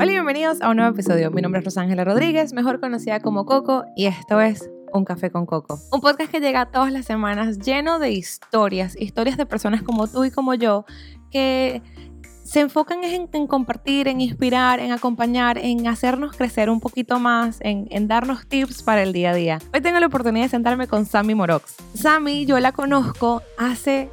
Hola y bienvenidos a un nuevo episodio. Mi nombre es Rosángela Rodríguez, mejor conocida como Coco, y esto es Un Café con Coco. Un podcast que llega todas las semanas lleno de historias, historias de personas como tú y como yo, que se enfocan en, compartir, en inspirar, en acompañar, en hacernos crecer un poquito más, en, en, darnos tips para el día a día. Hoy tengo la oportunidad de sentarme con Sammy Morox. Sammy, yo la conozco hace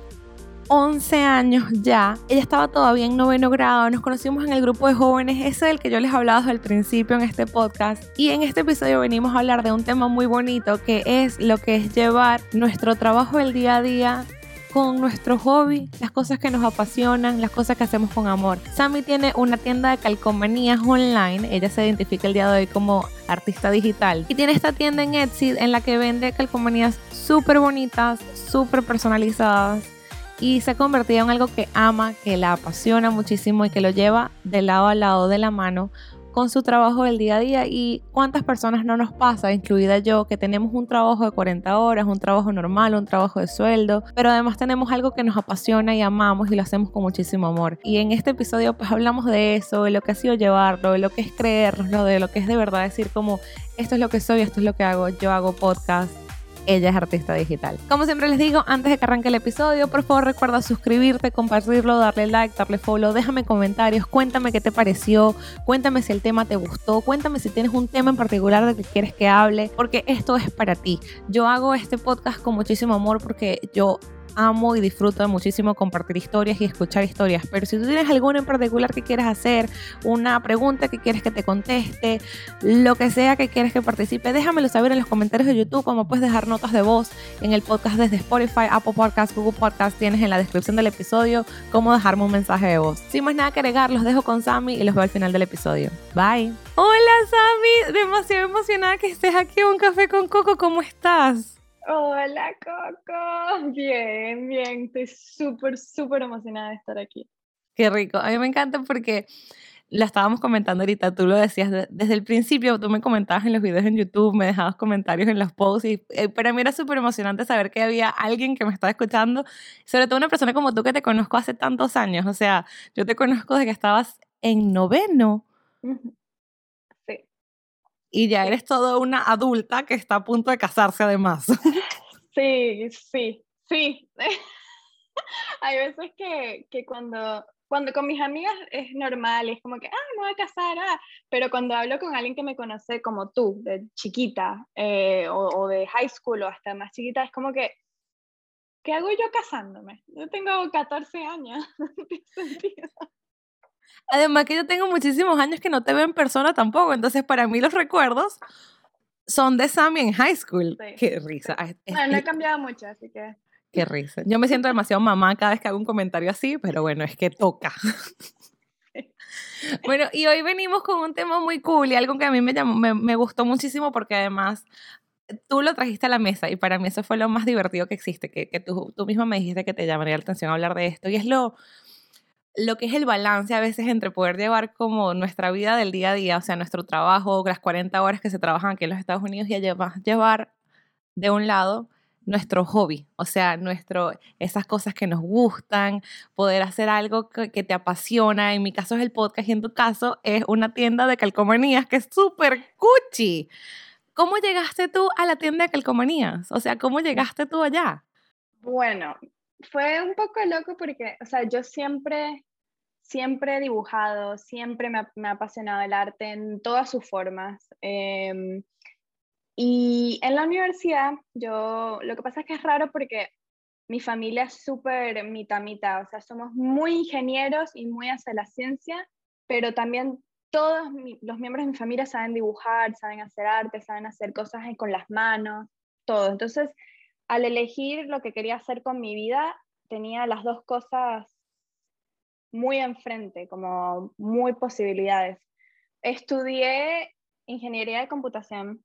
11 años ya. Ella estaba todavía en noveno grado. Nos conocimos en el grupo de jóvenes, ese del que yo les hablaba desde el principio en este podcast. Y en este episodio venimos a hablar de un tema muy bonito que es lo que es llevar nuestro trabajo del día a día con nuestro hobby, las cosas que nos apasionan, las cosas que hacemos con amor. Sammy tiene una tienda de calcomanías online, ella se identifica el día de hoy como artista digital y tiene esta tienda en Etsy en la que vende calcomanías súper bonitas, súper personalizadas y se ha convertido en algo que ama, que la apasiona muchísimo y que lo lleva de lado a lado de la mano con su trabajo del día a día y cuántas personas no nos pasa, incluida yo, que tenemos un trabajo de 40 horas, un trabajo normal, un trabajo de sueldo, pero además tenemos algo que nos apasiona y amamos y lo hacemos con muchísimo amor. Y en este episodio pues hablamos de eso, de lo que ha sido llevarlo, de lo que es creerlo, de lo que es de verdad decir como esto es lo que soy, esto es lo que hago, yo hago podcast ella es artista digital. Como siempre les digo, antes de que arranque el episodio, por favor recuerda suscribirte, compartirlo, darle like, darle follow, déjame comentarios, cuéntame qué te pareció, cuéntame si el tema te gustó, cuéntame si tienes un tema en particular de que quieres que hable, porque esto es para ti. Yo hago este podcast con muchísimo amor porque yo amo y disfruto muchísimo compartir historias y escuchar historias. Pero si tú tienes alguna en particular que quieras hacer, una pregunta que quieres que te conteste, lo que sea que quieres que participe, déjamelo saber en los comentarios de YouTube, como puedes dejar notas de voz en el podcast desde Spotify, Apple Podcasts, Google Podcasts, tienes en la descripción del episodio cómo dejarme un mensaje de voz. Sin más nada que agregar, los dejo con Sammy y los veo al final del episodio. Bye. Hola Sammy, demasiado emocionada que estés aquí en un café con Coco, ¿cómo estás? Hola Coco, bien, bien, estoy súper, súper emocionada de estar aquí. Qué rico, a mí me encanta porque la estábamos comentando ahorita, tú lo decías desde el principio, tú me comentabas en los videos en YouTube, me dejabas comentarios en los posts y eh, para mí era súper emocionante saber que había alguien que me estaba escuchando, sobre todo una persona como tú que te conozco hace tantos años, o sea, yo te conozco desde que estabas en noveno y ya eres toda una adulta que está a punto de casarse además. Sí, sí, sí. Hay veces que, que cuando, cuando con mis amigas es normal, es como que, ah, me voy a casar, ah. pero cuando hablo con alguien que me conoce como tú, de chiquita, eh, o, de high school o hasta más chiquita, es como que, ¿qué hago yo casándome? Yo tengo 14 años, no tiene sentido. Además que yo tengo muchísimos años que no te veo en persona tampoco, entonces para mí los recuerdos son de Sammy en high school. Qué risa. Bueno, no he cambiado mucho, así que... Qué risa. Yo me siento demasiado mamá cada vez que hago un comentario así, pero bueno, es que toca. Bueno, y hoy venimos con un tema muy cool y algo que a mí me, llamó, me, me, gustó muchísimo porque además tú lo trajiste a la mesa y para mí eso fue lo más divertido que existe, que, que tú, tú misma me dijiste que te llamaría la atención hablar de esto y es lo, lo que es el balance a veces entre poder llevar como nuestra vida del día a día, o sea, nuestro trabajo, las 40 horas que se trabajan aquí en los Estados Unidos y llevar, llevar de un lado nuestro hobby, o sea, nuestro, esas cosas que nos gustan, poder hacer algo que, que, te apasiona. En mi caso es el podcast y en tu caso es una tienda de calcomanías que es súper cuchi. ¿Cómo llegaste tú a la tienda de calcomanías? O sea, ¿cómo llegaste tú allá? Bueno, fue un poco loco porque, o sea, yo siempre siempre he dibujado, siempre me ha, me ha, apasionado el arte en todas sus formas. Eh, y en la universidad, yo, lo que pasa es que es raro porque mi familia es súper mitad-mitad, o sea, somos muy ingenieros y muy hacia la ciencia, pero también todos los miembros de mi familia saben dibujar, saben hacer arte, saben hacer cosas con las manos, todo. Entonces, al elegir lo que quería hacer con mi vida, tenía las dos cosas muy enfrente, como muy posibilidades. Estudié ingeniería de computación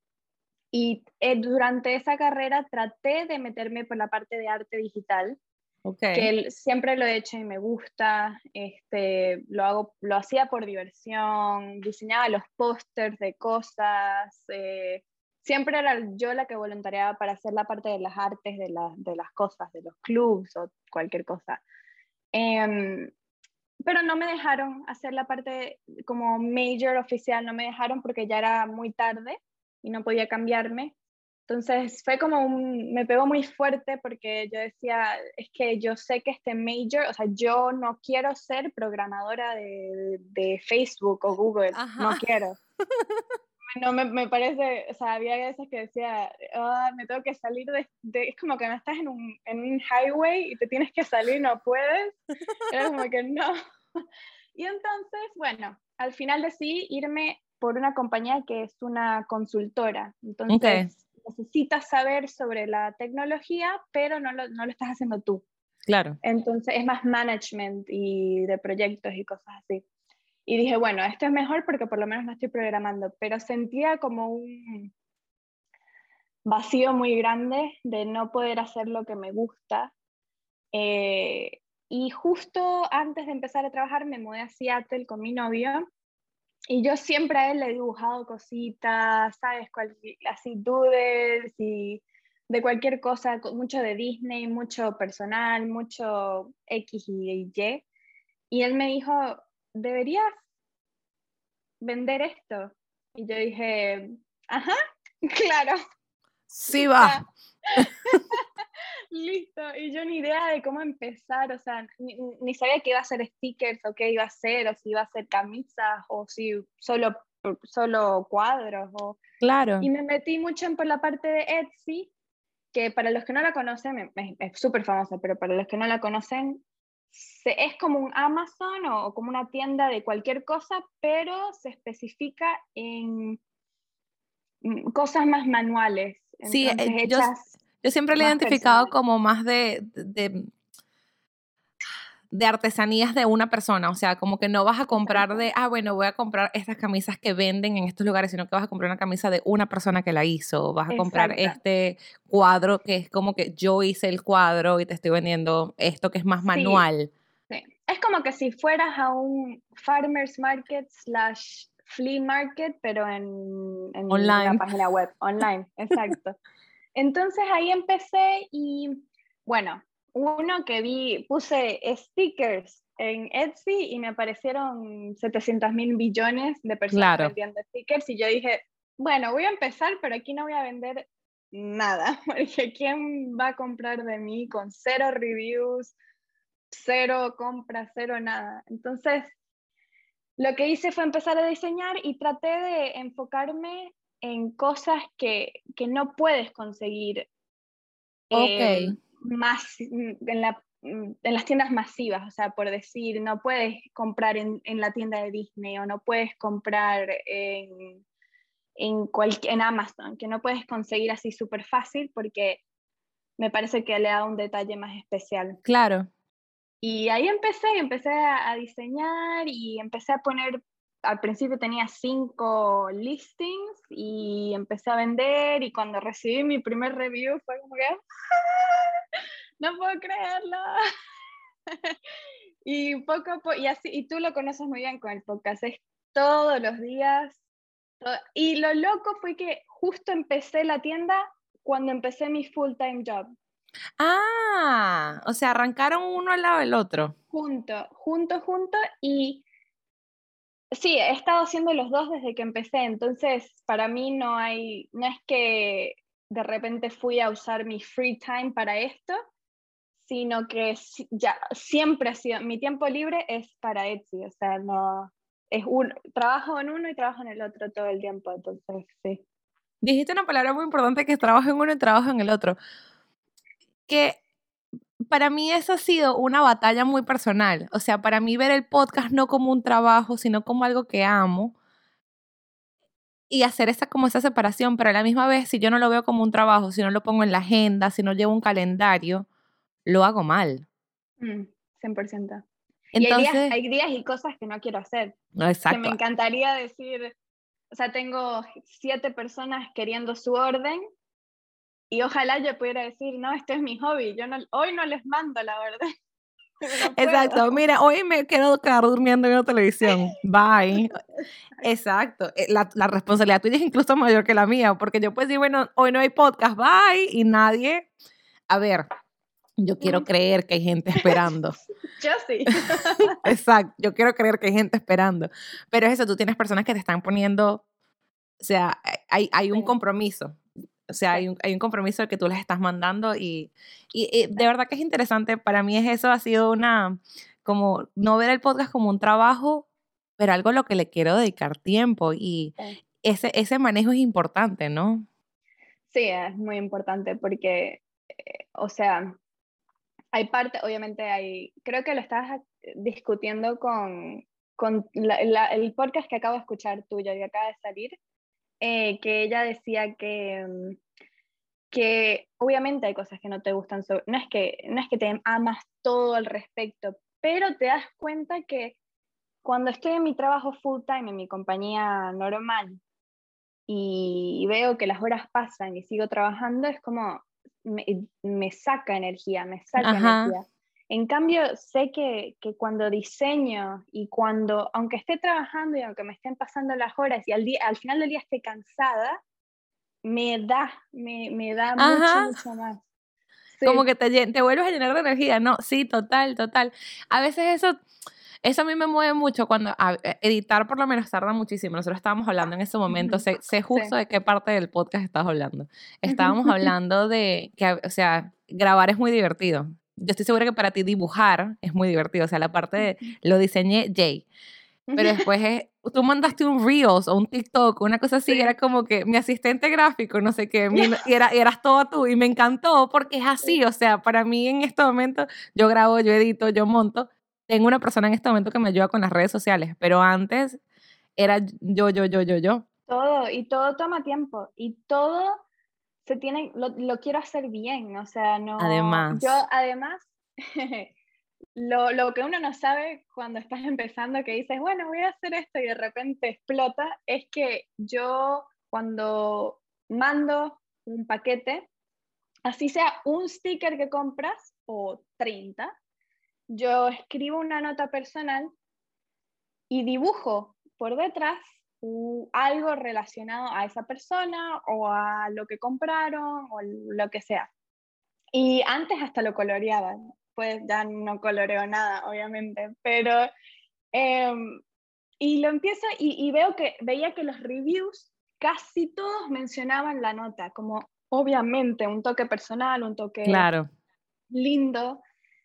y eh, durante esa carrera traté de meterme por la parte de arte digital, okay. que siempre lo he hecho y me gusta, este, lo, hago, lo hacía por diversión, diseñaba los pósters de cosas, eh, siempre era yo la que voluntariaba para hacer la parte de las artes de, la, de las cosas, de los clubs o cualquier cosa. Eh, pero no me dejaron hacer la parte como major oficial, no me dejaron porque ya era muy tarde y no podía cambiarme. Entonces fue como un, me pegó muy fuerte porque yo decía, es que yo sé que este major, o sea, yo no quiero ser programadora de, de Facebook o Google, no quiero. No, me, me, parece, o sea, había veces que decía, oh, me tengo que salir de, es como que no estás en un, en un highway y te tienes que salir, no puedes. Era como que no. Y entonces, bueno, al final decidí irme por una compañía que es una consultora. Entonces, necesitas saber sobre la tecnología, pero no lo, no lo estás haciendo tú. Claro. Entonces, es más management y de proyectos y cosas así. Y dije, bueno, esto es mejor porque por lo menos no estoy programando, pero sentía como un vacío muy grande de no poder hacer lo que me gusta. Eh, y justo antes de empezar a trabajar me mudé a Seattle con mi novio y yo siempre a él le he dibujado cositas, ¿sabes? Cual, así dudes y de cualquier cosa, mucho de Disney, mucho personal, mucho X y Y. Y él me dijo, deberías vender esto. Y yo dije, ajá, claro. Sí va. Listo. Y yo ni idea de cómo empezar, o sea, ni, sabía que iba a ser stickers o qué iba a ser, o si iba a ser camisas, o si solo, solo cuadros. O... Claro. Y me metí mucho en por la parte de Etsy, que para los que no la conocen, es súper famosa, pero para los que no la conocen, es como un Amazon o, como una tienda de cualquier cosa, pero se especifica en mm, cosas más manuales. sí, eh, yo, siempre lo he identificado como más de, de, de, artesanías de una persona, o sea, como que no vas a comprar de, ah, bueno, voy a comprar estas camisas que venden en estos lugares, sino que vas a comprar una camisa de una persona que la hizo, vas a comprar este cuadro que es como que yo hice el cuadro y te estoy vendiendo esto que es más manual. Es como que si fueras a un farmer's market slash flea market, pero en, en una página web, online, exacto. Entonces ahí empecé y bueno, uno que vi, puse stickers en Etsy y me aparecieron 700 mil billones de personas vendiendo stickers y yo dije, bueno, voy a empezar, pero aquí no voy a vender nada, porque ¿quién va a comprar de mí con cero reviews, cero compras, cero nada. Entonces, lo que hice fue empezar a diseñar y traté de enfocarme en cosas que, que no puedes conseguir eh, más en, la, en, las tiendas masivas, o sea, por decir, no puedes comprar en, en la tienda de Disney o no puedes comprar en, en, en Amazon, que no puedes conseguir así súper fácil porque me parece que le da un detalle más especial. Claro. Y ahí empecé, empecé a, diseñar y empecé a poner, al principio tenía cinco listings y empecé a vender y cuando recibí mi primer review fue como que, no puedo creerlo. y poco a poco, y así, y tú lo conoces muy bien con el podcast, es todos los días. y lo loco fue que justo empecé la tienda cuando empecé mi full time job. Ah, o sea, arrancaron uno al lado del otro. Junto, junto, junto y sí, he estado haciendo los dos desde que empecé, entonces para mí no hay, no es que de repente fui a usar mi free time para esto, sino que ya siempre ha sido, mi tiempo libre es para Etsy, o sea, no, es un, trabajo en uno y trabajo en el otro todo el tiempo, entonces sí. Dijiste una palabra muy importante que es trabajo en uno y trabajo en el otro que para mí eso ha sido una batalla muy personal. O sea, para mí ver el podcast no como un trabajo, sino como algo que amo. Y hacer esa, como esa separación, pero a la misma vez, si yo no lo veo como un trabajo, si no lo pongo en la agenda, si no llevo un calendario, lo hago mal. 100%. Mm, Entonces, hay, días, y cosas que no quiero hacer. Exacto. Que me encantaría decir, o sea, tengo siete personas queriendo su orden y ojalá yo pudiera decir, no, este es mi hobby, yo no, hoy no les mando, la verdad. Exacto, mira, hoy me quedo durmiendo en la televisión, bye. Exacto, eh, la, la, responsabilidad tuya es incluso mayor que la mía, porque yo pues decir, bueno, hoy no hay podcast, bye, y nadie, a ver, Yo quiero creer que hay gente esperando. yo sí. Exacto, yo quiero creer que hay gente esperando. Pero es eso, tú tienes personas que te están poniendo, o sea, hay, hay un compromiso. O sea, hay un, hay un compromiso que tú les estás mandando y, y, de verdad que es interesante. Para mí es eso, ha sido una, como no ver el podcast como un trabajo, pero algo a lo que le quiero dedicar tiempo y ese, ese manejo es importante, ¿no? Sí, es muy importante porque, eh, o sea, hay parte, obviamente hay, creo que lo estás discutiendo con, con el podcast que acabo de escuchar tuyo y acaba de salir, eh, que ella decía que, mm, que obviamente hay cosas que no te gustan, no, es que, no es que te amas todo al respecto, pero te das cuenta que cuando estoy en mi trabajo full time, en mi compañía normal, y veo que las horas pasan y sigo trabajando, es como me, saca energía, me saca energía. En cambio, sé que, que, cuando diseño y cuando, aunque esté trabajando y aunque me estén pasando las horas y al, día, al final del día esté cansada, me da, me, me da mucho, mucho más. Como que te, te vuelves a llenar de energía, ¿no? Sí, total, total. A veces eso eso a mí me mueve mucho cuando e, editar por lo menos tarda muchísimo. Nosotros estábamos hablando en ese momento, sé, sé justo de qué parte del podcast estás hablando. Estábamos hablando de que, o sea, grabar es muy divertido. Yo estoy segura que para ti dibujar es muy divertido. O sea, la parte de lo diseñé Jay. Pero después es, tú mandaste un Reels o un TikTok, una cosa así, era como que mi asistente gráfico, no sé qué, y, era, y eras todo tú, y me encantó porque es así, o sea, para mí en este momento yo grabo, yo edito, yo monto, tengo una persona en este momento que me ayuda con las redes sociales, pero antes era yo, yo, yo, yo, yo. Todo, y todo toma tiempo, y todo se tiene, lo, lo quiero hacer bien, o sea, no... Además. Yo, además, lo, lo, que uno no sabe cuando estás empezando, que dices, bueno, voy a hacer esto y de repente explota, es que yo cuando mando un paquete, así sea un sticker que compras o 30, yo escribo una nota personal y dibujo por detrás algo relacionado a esa persona o a lo que compraron o lo que sea. Y antes hasta lo coloreaba, pues ya no coloreo nada, obviamente, pero... Em, y lo empiezo y, y, veo que veía que los reviews casi todos mencionaban la nota, como obviamente un toque personal, un toque claro. lindo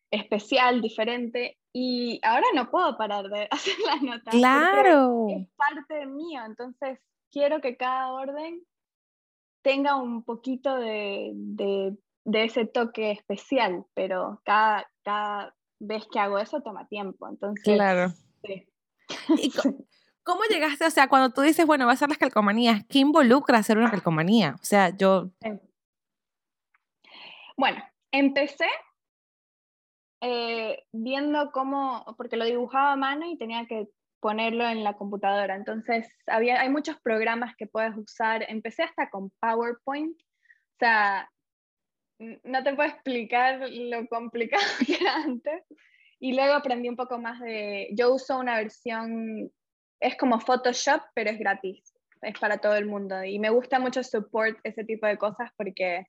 especial, diferente, y ahora no puedo parar de hacer las notas. Claro. Es parte mío, entonces quiero que cada orden tenga un poquito de, de, ese toque especial, pero cada, cada vez que hago eso toma tiempo, entonces... Claro. Sí. ¿Y cómo llegaste? O sea, cuando tú dices, bueno, va a ser las calcomanías, ¿qué involucra hacer una calcomanía? O sea, yo... Bueno, empecé eh, viendo cómo, porque lo dibujaba a mano y tenía que ponerlo en la computadora. Entonces, había, hay muchos programas que puedes usar. Empecé hasta con PowerPoint. O sea, no te puedo explicar lo complicado que era antes. Y luego aprendí un poco más de, yo uso una versión, es como Photoshop, pero es gratis. Es para todo el mundo. Y me gusta mucho support ese tipo de cosas porque,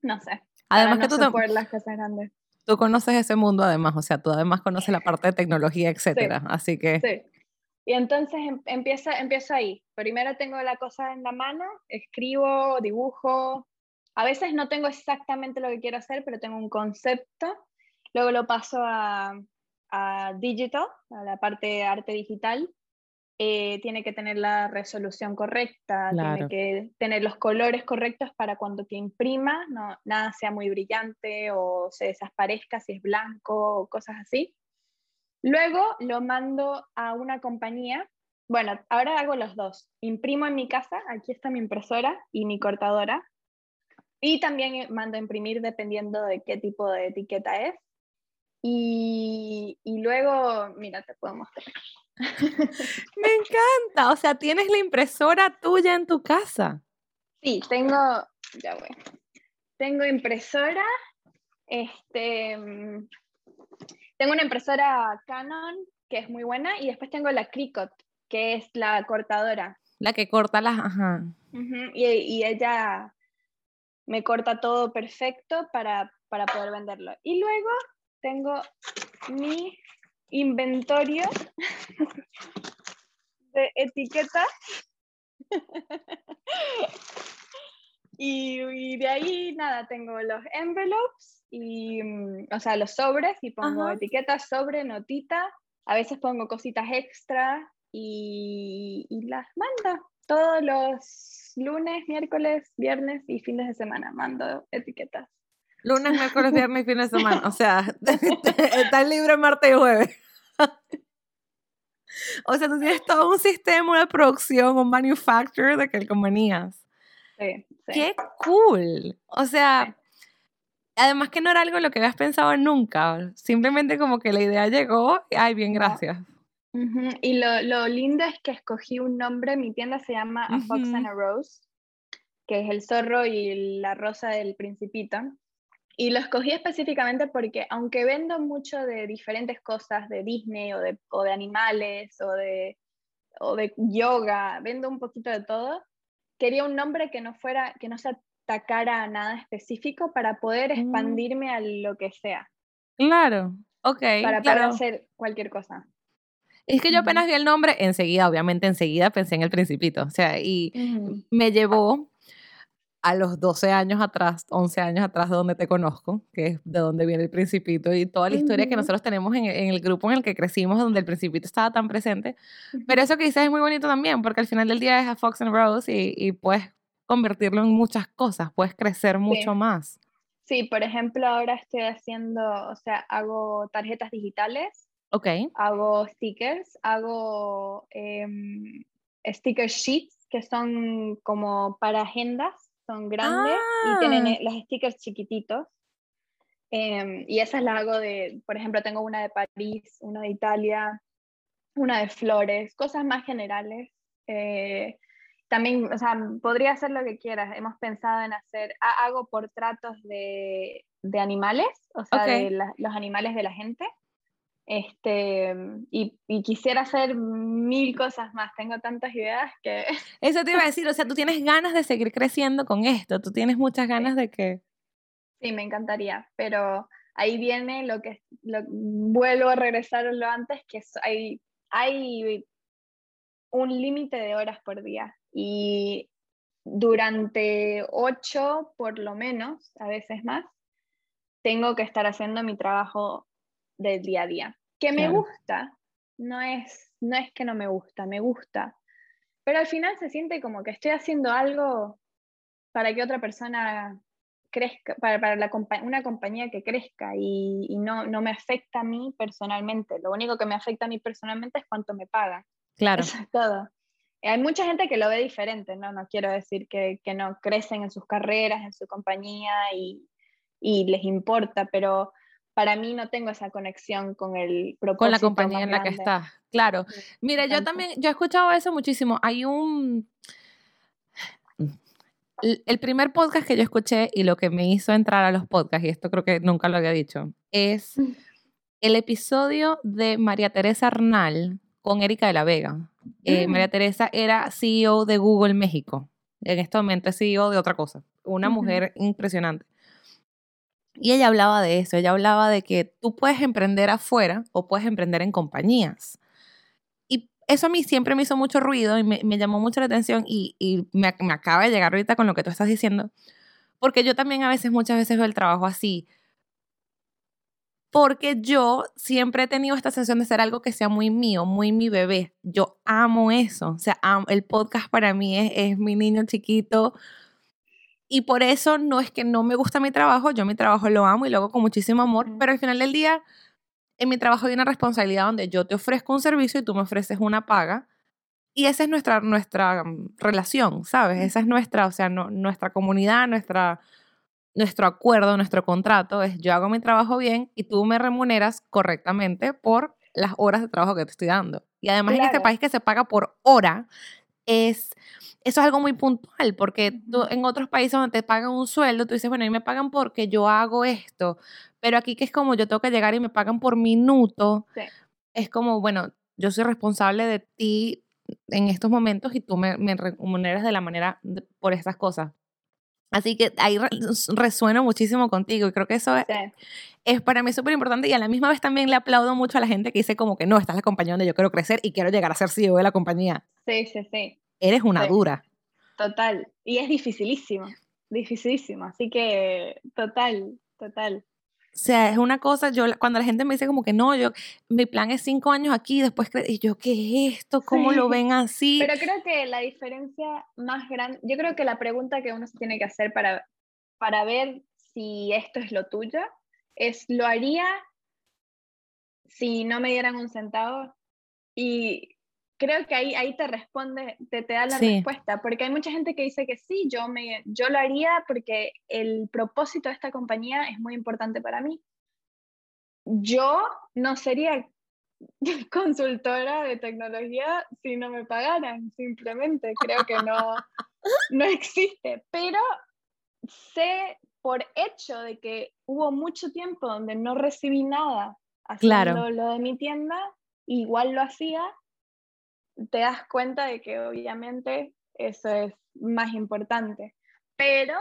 no sé. Además que tú las cosas grandes tú conoces ese mundo además, o sea, tú además conoces la parte de tecnología, etcétera, así que... Sí. Y entonces em, empieza, empieza ahí. Primero tengo la cosa en la mano, escribo, dibujo. A veces no tengo exactamente lo que quiero hacer, pero tengo un concepto. Luego lo paso a, a digital, a la parte de arte digital. Eh, tiene que tener la resolución correcta, tiene que tener los colores correctos para cuando te imprima, no, nada sea muy brillante o se desaparezca si es blanco o cosas así. Luego lo mando a una compañía. Bueno, ahora hago los dos. Imprimo en mi casa, aquí está mi impresora y mi cortadora. Y también mando a imprimir dependiendo de qué tipo de etiqueta es. Y, y luego, mira, te puedo mostrar. Me encanta. O sea, tienes la impresora tuya en tu casa. Sí, tengo, ya voy. Tengo impresora, este, mm, tengo una impresora Canon que es muy buena y después tengo la Cricut, que es la cortadora. La que corta las, ajá. y, y, ella me corta todo perfecto para para poder venderlo. Y luego tengo mi inventario de etiquetas. y, de ahí, nada, tengo los envelopes y, mm, o sea, los sobres y pongo etiquetas, sobre, notita. A veces pongo cositas extra y, y las mando todos los lunes, miércoles, viernes y fines de semana. Mando etiquetas. Lunes, miércoles, viernes y fines de semana. O sea, está libre martes y jueves. O sea, tú tienes todo un sistema de producción, un manufacturer de calcomanías. Sí, sí. ¡Qué cool! O sea, además que no era algo en lo que habías pensado nunca. Simplemente como que la idea llegó, ay, bien, gracias. Y lo, lo, lindo es que escogí un nombre, mi tienda se llama A Fox and a Rose, que es el zorro y la rosa del principito. Y lo escogí específicamente porque aunque vendo mucho de diferentes cosas, de Disney o de, o de animales o de, o de yoga, vendo un poquito de todo, quería un nombre que no fuera, que no se atacara a nada específico para poder mm. expandirme a lo que sea. Claro, ok. Para poder hacer cualquier cosa. Es que yo apenas vi el nombre, enseguida, obviamente enseguida pensé en el principito, o sea, y me llevó a los 12 años atrás, 11 años atrás de donde te conozco, que es de donde viene el principito y toda la historia que nosotros tenemos en, el grupo en el que crecimos, donde el principito estaba tan presente. Pero eso que dices es muy bonito también, porque al final del día es a Fox and Rose y, puedes convertirlo en muchas cosas, puedes crecer mucho más. Sí, por ejemplo, ahora estoy haciendo, o sea, hago tarjetas digitales. Ok. Hago stickers, hago em, sticker sheets, que son como para agendas son grandes y tienen ah. eh, los stickers chiquititos. Em, y esas las hago de, por ejemplo, tengo una de París, una de Italia, una de flores, cosas más generales. Eh, también, o sea, podría hacer lo que quieras. Hemos pensado en hacer, hago portratos de, de animales, o sea, de los animales de la gente. Este, y, quisiera hacer mil cosas más, tengo tantas ideas que... Eso te iba a decir, o sea, tú tienes ganas de seguir creciendo con esto, tú tienes muchas ganas de que... Sí, me encantaría, pero ahí viene lo que lo, vuelvo a regresar lo antes, que hay, hay un límite de horas por día y durante ocho por lo menos, a veces más, tengo que estar haciendo mi trabajo del día a día. Que me gusta, no es, no es que no me gusta, me gusta. Pero al final se siente como que estoy haciendo algo para que otra persona crezca, para, para la, una compañía que crezca y, y, no, no me afecta a mí personalmente. Lo único que me afecta a mí personalmente es cuánto me pagan. Claro. Eso es todo. Hay mucha gente que lo ve diferente, ¿no? No quiero decir que, que no crecen en sus carreras, en su compañía y, y les importa, pero para mí no tengo esa conexión con el propósito. Con la compañía en la que estás, claro. Mira, yo también, yo he escuchado eso muchísimo. Hay un... El primer podcast que yo escuché y lo que me hizo entrar a los podcasts, y esto creo que nunca lo había dicho, es mm. el episodio de María Teresa Arnal con Erika de la Vega. Eh, mm. María Teresa era CEO de Google México. En este momento es CEO de otra cosa. Una mujer impresionante. Y ella hablaba de eso, ella hablaba de que tú puedes emprender afuera o puedes emprender en compañías. Y eso a mí siempre me hizo mucho ruido y me, llamó mucho la atención y, me, acaba de llegar ahorita con lo que tú estás diciendo, porque yo también a veces, muchas veces veo el trabajo así, porque yo siempre he tenido esta sensación de ser algo que sea muy mío, muy mi bebé. Yo amo eso, o sea, el podcast para mí es mi niño chiquito y por eso no es que no me gusta mi trabajo, yo mi trabajo lo amo y lo hago con muchísimo amor, pero al final del día, en mi trabajo hay una responsabilidad donde yo te ofrezco un servicio y tú me ofreces una paga. Y esa es nuestra, nuestra mm, relación, ¿sabes? Esa es nuestra, o sea, nuestra comunidad, nuestra, nuestro acuerdo, nuestro contrato es yo hago mi trabajo bien y tú me remuneras correctamente por las horas de trabajo que te estoy dando. Y además en este país que se paga por hora, es, eso es algo muy puntual, porque en otros países donde te pagan un sueldo, tú dices, bueno, a mí me pagan porque yo hago esto, pero aquí que es como yo tengo que llegar y me pagan por minuto, es como, bueno, yo soy responsable de ti en estos momentos y tú me, me remuneras de la manera por estas cosas. Así que ahí resueno muchísimo contigo y creo que eso es, es para mí súper importante y a la misma vez también le aplaudo mucho a la gente que dice como que no, esta es la compañía donde yo quiero crecer y quiero llegar a ser CEO de la compañía. Sí, sí, sí. Eres una dura. Total. Y es dificilísimo, dificilísimo. Así que total, total. O sea, es una cosa, yo cuando la gente me dice como que no, yo, mi plan es cinco años aquí, después, y yo, ¿qué es esto? ¿Cómo lo ven así? Pero creo que la diferencia más grande, yo creo que la pregunta que uno se tiene que hacer para, para ver si esto es lo tuyo, es, ¿lo haría si no me dieran un centavo? Y creo que ahí, ahí te responde, te, te da la respuesta, porque hay mucha gente que dice que sí, yo, me, yo lo haría porque el propósito de esta compañía es muy importante para mí. Yo no sería consultora de tecnología si no me pagaran, simplemente creo que no, no existe, pero sé por hecho de que hubo mucho tiempo donde no recibí nada haciendo lo de mi tienda, igual lo hacía te das cuenta de que obviamente eso es más importante. Pero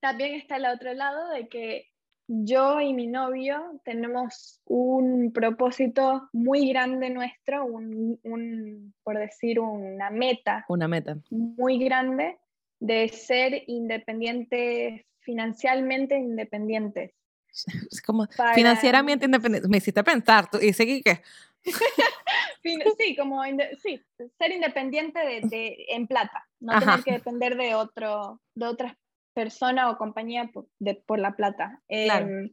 también está el otro lado de que yo y mi novio tenemos un propósito muy grande nuestro, un, por decir una meta. Una meta. Muy grande de ser independientes, financieramente independientes. Es como financieramente independientes. Me hiciste pensar, tú, y seguí que sí, como sí, ser independiente de, en plata, no tener que depender de otro, de otra persona o compañía por, de, por la plata. Em,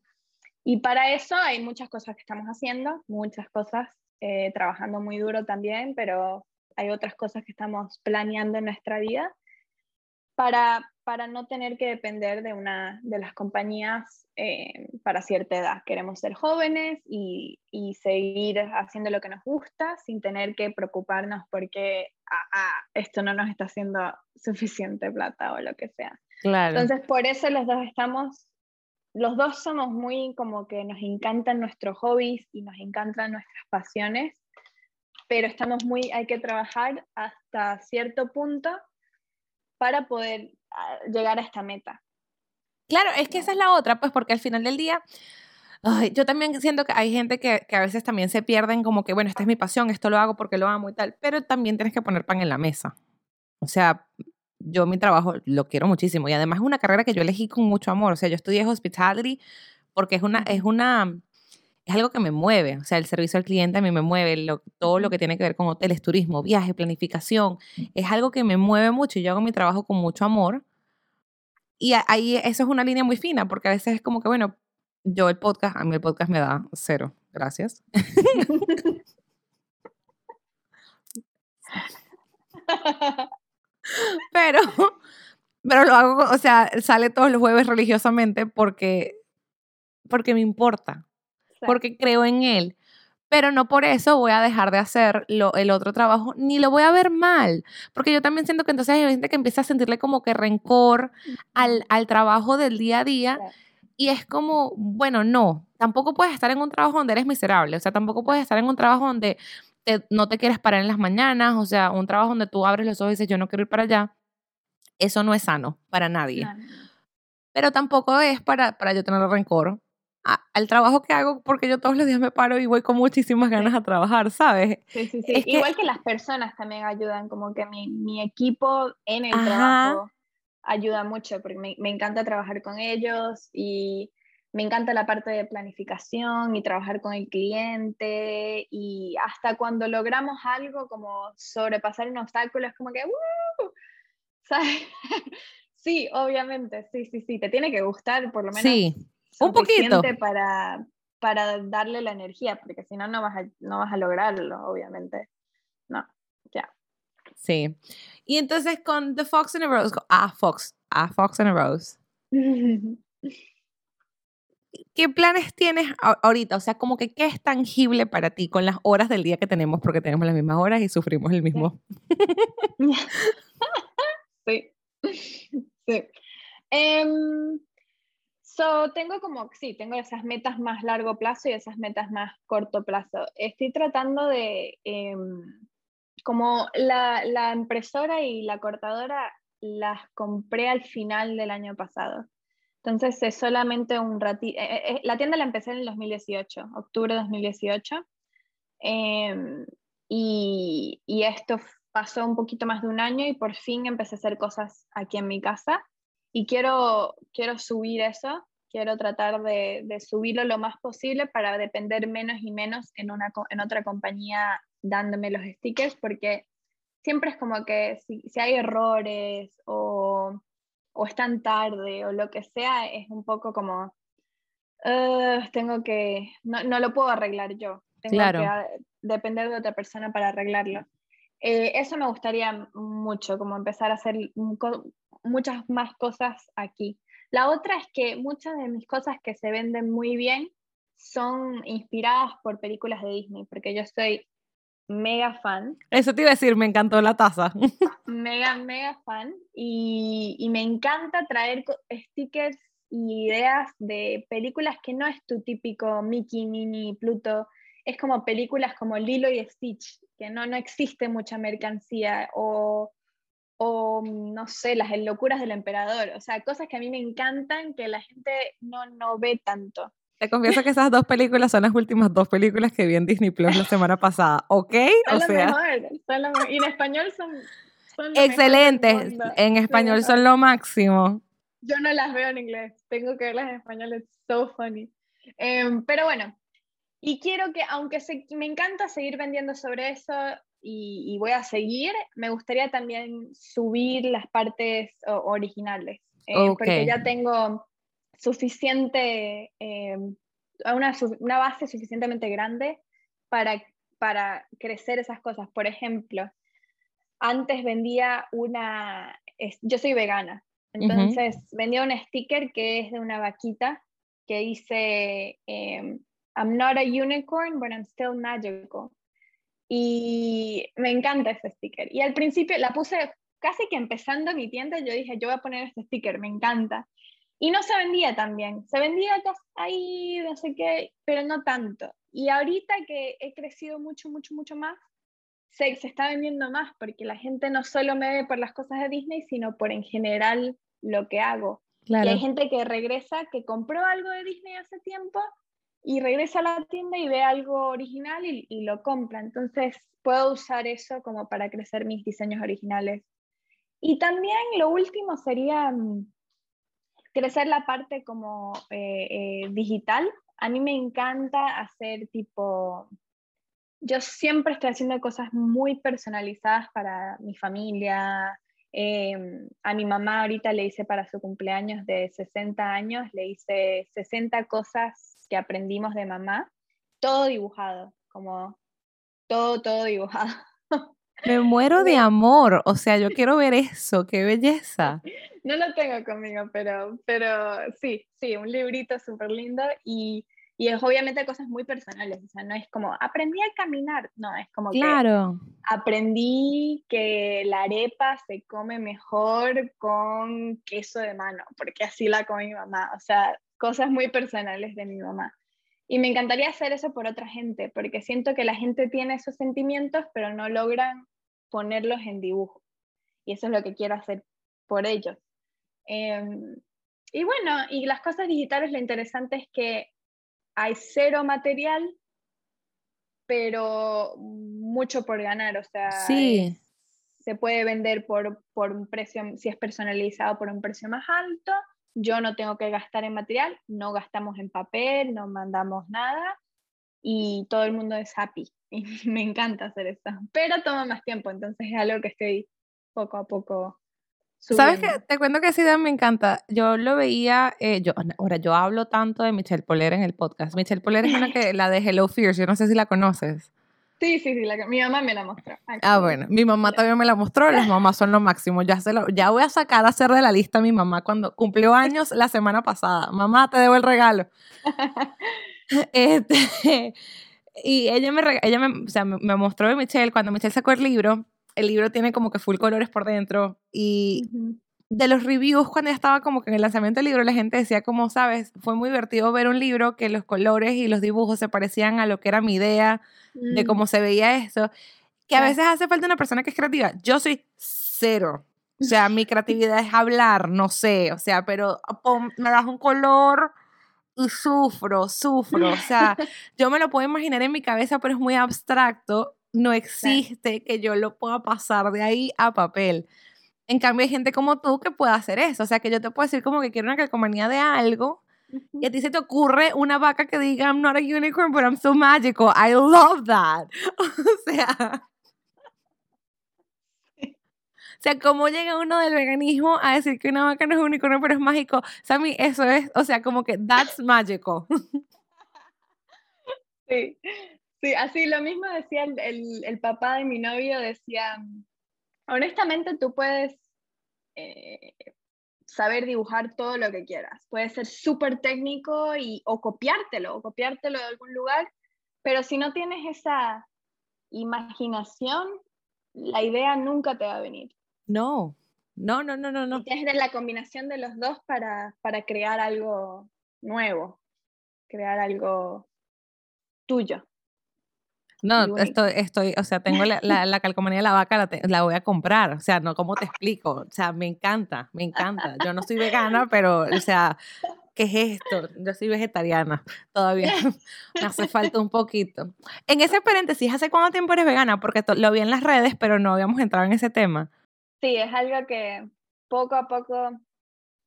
y para eso hay muchas cosas que estamos haciendo, muchas cosas, eh, trabajando muy duro también, pero hay otras cosas que estamos planeando en nuestra vida para, para no tener que depender de una de las compañías eh, para cierta edad. Queremos ser jóvenes y, y, seguir haciendo lo que nos gusta sin tener que preocuparnos porque ah, ah, esto no nos está haciendo suficiente plata o lo que sea. Claro. Entonces, por eso los dos estamos, los dos somos muy como que nos encantan nuestros hobbies y nos encantan nuestras pasiones, pero estamos muy, hay que trabajar hasta cierto punto para poder ah, llegar a esta meta. Claro, es que esa es la otra, pues porque al final del día, yo también siento que hay gente que, que, a veces también se pierden como que, bueno, esta es mi pasión, esto lo hago porque lo amo y tal, pero también tienes que poner pan en la mesa. O sea, yo mi trabajo lo quiero muchísimo y además es una carrera que yo elegí con mucho amor. O sea, yo estudié hospitality porque es una, es una, es algo que me mueve. O sea, el servicio al cliente a mí me mueve, todo lo que tiene que ver con hoteles, turismo, viajes, planificación, es algo que me mueve mucho y yo hago mi trabajo con mucho amor y ahí eso es una línea muy fina, porque a veces es como que, bueno, yo el podcast, a mí el podcast me da cero. Gracias. pero, pero lo hago, o sea, sale todos los jueves religiosamente porque, porque me importa, porque creo en él pero no por eso voy a dejar de hacer lo, el otro trabajo, ni lo voy a ver mal, porque yo también siento que entonces hay gente que empieza a sentirle como que rencor al, al trabajo del día a día. Y es como, bueno, no, tampoco puedes estar en un trabajo donde eres miserable, o sea, tampoco puedes estar en un trabajo donde no te quieres parar en las mañanas, o sea, un trabajo donde tú abres los ojos y dices, yo no quiero ir para allá. Eso no es sano para nadie. Pero tampoco es para, para yo tener rencor al trabajo que hago porque yo todos los días me paro y voy con muchísimas ganas a trabajar, ¿sabes? Sí, sí, sí. Igual que, las personas también ayudan, como que mi, mi equipo en el trabajo ayuda mucho porque me, me, encanta trabajar con ellos y me encanta la parte de planificación y trabajar con el cliente y hasta cuando logramos algo como sobrepasar un obstáculo es como que ¡uh! ¿sabes? sí, obviamente, sí, sí, sí, te tiene que gustar por lo menos. Sí un poquito. Para, para darle la energía, porque si no, no vas, a, no vas a lograrlo, obviamente. No, ya. Sí. Y entonces con The Fox and a Rose, ah, Fox, ah, Fox and a Rose. ¿Qué planes tienes ahorita? O sea, como que qué es tangible para ti con las horas del día que tenemos, porque tenemos las mismas horas y sufrimos el mismo. sí. Sí. Em, So, tengo como, sí, tengo esas metas más largo plazo y esas metas más corto plazo. Estoy tratando de, em, como la, la, impresora y la cortadora las compré al final del año pasado. Entonces es solamente un ratito. Eh, eh, eh, la tienda la empecé en el 2018, octubre de 2018. Em, y, y, esto pasó un poquito más de un año y por fin empecé a hacer cosas aquí en mi casa. Y quiero, quiero subir eso, quiero tratar de, de subirlo lo más posible para depender menos y menos en, una, en otra compañía dándome los stickers, porque siempre es como que si, si hay errores o o están tarde o lo que sea, es un poco como, tengo que, no, no, lo puedo arreglar yo, tengo que ah, depender de otra persona para arreglarlo. Eh, eso me gustaría mucho, como empezar a hacer muchas más cosas aquí. La otra es que muchas de mis cosas que se venden muy bien son inspiradas por películas de Disney, porque yo soy mega fan. Eso te iba a decir, me encantó la taza. Mega, mega fan. Y, y, me encanta traer stickers y ideas de películas que no es tu típico Mickey, Minnie, Pluto. Es como películas como Lilo y Stitch, que no, no existe mucha mercancía. O, o, no sé, las locuras del emperador. O sea, cosas que a mí me encantan que la gente no, no ve tanto. Te confieso que esas dos películas son las últimas dos películas que vi en Disney Plus la semana pasada, ¿ok? Son o sea, Y en español son, excelentes. En español son lo máximo. Yo no las veo en inglés, tengo que verlas en español, es so funny. Em, pero bueno, y quiero que, aunque me encanta seguir vendiendo sobre eso y, voy a seguir, me gustaría también subir las partes originales. Eh, porque ya tengo suficiente, eh, una, una, base suficientemente grande para, para crecer esas cosas. Por ejemplo, antes vendía una, yo soy vegana, entonces vendía un sticker que es de una vaquita que dice, em, I'm not a unicorn, but I'm still magical. Y me encanta ese sticker. Y al principio la puse casi que empezando mi tienda, yo dije, yo voy a poner este sticker, me encanta. Y no se vendía también, se vendía ahí, no sé qué, pero no tanto. Y ahorita que he crecido mucho, mucho, mucho más, se, se está vendiendo más porque la gente no solo me ve por las cosas de Disney, sino por en general lo que hago. Y hay gente que regresa, que compró algo de Disney hace tiempo y regresa a la tienda y ve algo original y, lo compra. Entonces puedo usar eso como para crecer mis diseños originales. Y también lo último sería mm, crecer la parte como eh, eh, digital. A mí me encanta hacer tipo, yo siempre estoy haciendo cosas muy personalizadas para mi familia. Em, a mi mamá ahorita le hice para su cumpleaños de 60 años, le hice 60 cosas que aprendimos de mamá, todo dibujado, como todo, todo dibujado. Me muero de amor, o sea, yo quiero ver eso, qué belleza. No lo tengo conmigo, pero, pero sí, sí, un librito súper lindo y, y, es obviamente cosas muy personales, o sea, no es como aprendí a caminar, no, es como claro. que aprendí que la arepa se come mejor con queso de mano, porque así la come mi mamá, o sea, cosas muy personales de mi mamá. Y me encantaría hacer eso por otra gente, porque siento que la gente tiene esos sentimientos, pero no logran ponerlos en dibujo. Y eso es lo que quiero hacer por ellos. Em, y bueno, y las cosas digitales, lo interesante es que hay cero material, pero mucho por ganar. O sea, se puede vender por, por un precio, si es personalizado, por un precio más alto. Yo no tengo que gastar en material, no gastamos en papel, no mandamos nada y todo el mundo es happy. Y me encanta hacer esto, pero toma más tiempo, entonces es algo que estoy poco a poco ¿Sabes qué? Te cuento que idea me encanta. Yo lo veía, eh, yo, ahora yo hablo tanto de Michelle Poler en el podcast. Michelle Poler es una que, la de Hello Fears, yo no sé si la conoces. Sí, sí, sí, la, mi mamá me la mostró. Ah, bueno, mi mamá también me la mostró, las mamás son lo máximo. Ya, se lo, ya voy a sacar a hacer de la lista a mi mamá cuando cumplió años la semana pasada. Mamá, te debo el regalo. este, y ella me, ella me, o sea, me mostró de Michelle, cuando Michelle sacó el libro, el libro tiene como que full colores por dentro y de los reviews cuando ya estaba como que en el lanzamiento del libro la gente decía como, sabes, fue muy divertido ver un libro que los colores y los dibujos se parecían a lo que era mi idea de cómo mm. se veía eso, que a veces hace falta una persona que es creativa. Yo soy cero O sea, mi creatividad es hablar, no sé, o sea, pero me das un color y sufro, sufro. O sea, yo me lo puedo imaginar en mi cabeza, pero es muy abstracto. No existe que yo lo pueda pasar de ahí a papel. En cambio, hay gente como tú que puede hacer eso. O sea, que yo te puedo decir como que quiero una calcomanía de algo y a ti se te ocurre una vaca que diga, I'm not a unicorn, but I'm so magical. I love that. o sea. O sea, ¿cómo llega uno del veganismo a decir que una vaca no es un unicornio, pero es mágico? Sammy, eso es, o sea, como que that's magical. Sí, sí, así lo mismo decía el, el, papá de mi novio, decía, honestamente tú puedes eh, saber dibujar todo lo que quieras. Puede ser súper técnico y, o copiártelo, o copiártelo de algún lugar, pero si no tienes esa imaginación, la idea nunca te va a venir. No, no, no, no, no. no. tienes la combinación de los dos para, para crear algo nuevo, crear algo tuyo. No, estoy, estoy, o sea, tengo la, la, calcomanía de la vaca, la, la, voy a comprar. O sea, no, ¿cómo te explico? O sea, me encanta, me encanta. Yo no soy vegana, pero, o sea, ¿qué es esto? Yo soy vegetariana todavía. me hace falta un poquito. En ese paréntesis, ¿hace cuánto tiempo eres vegana? Porque lo vi en las redes, pero no habíamos entrado en ese tema. Sí, es algo que poco a poco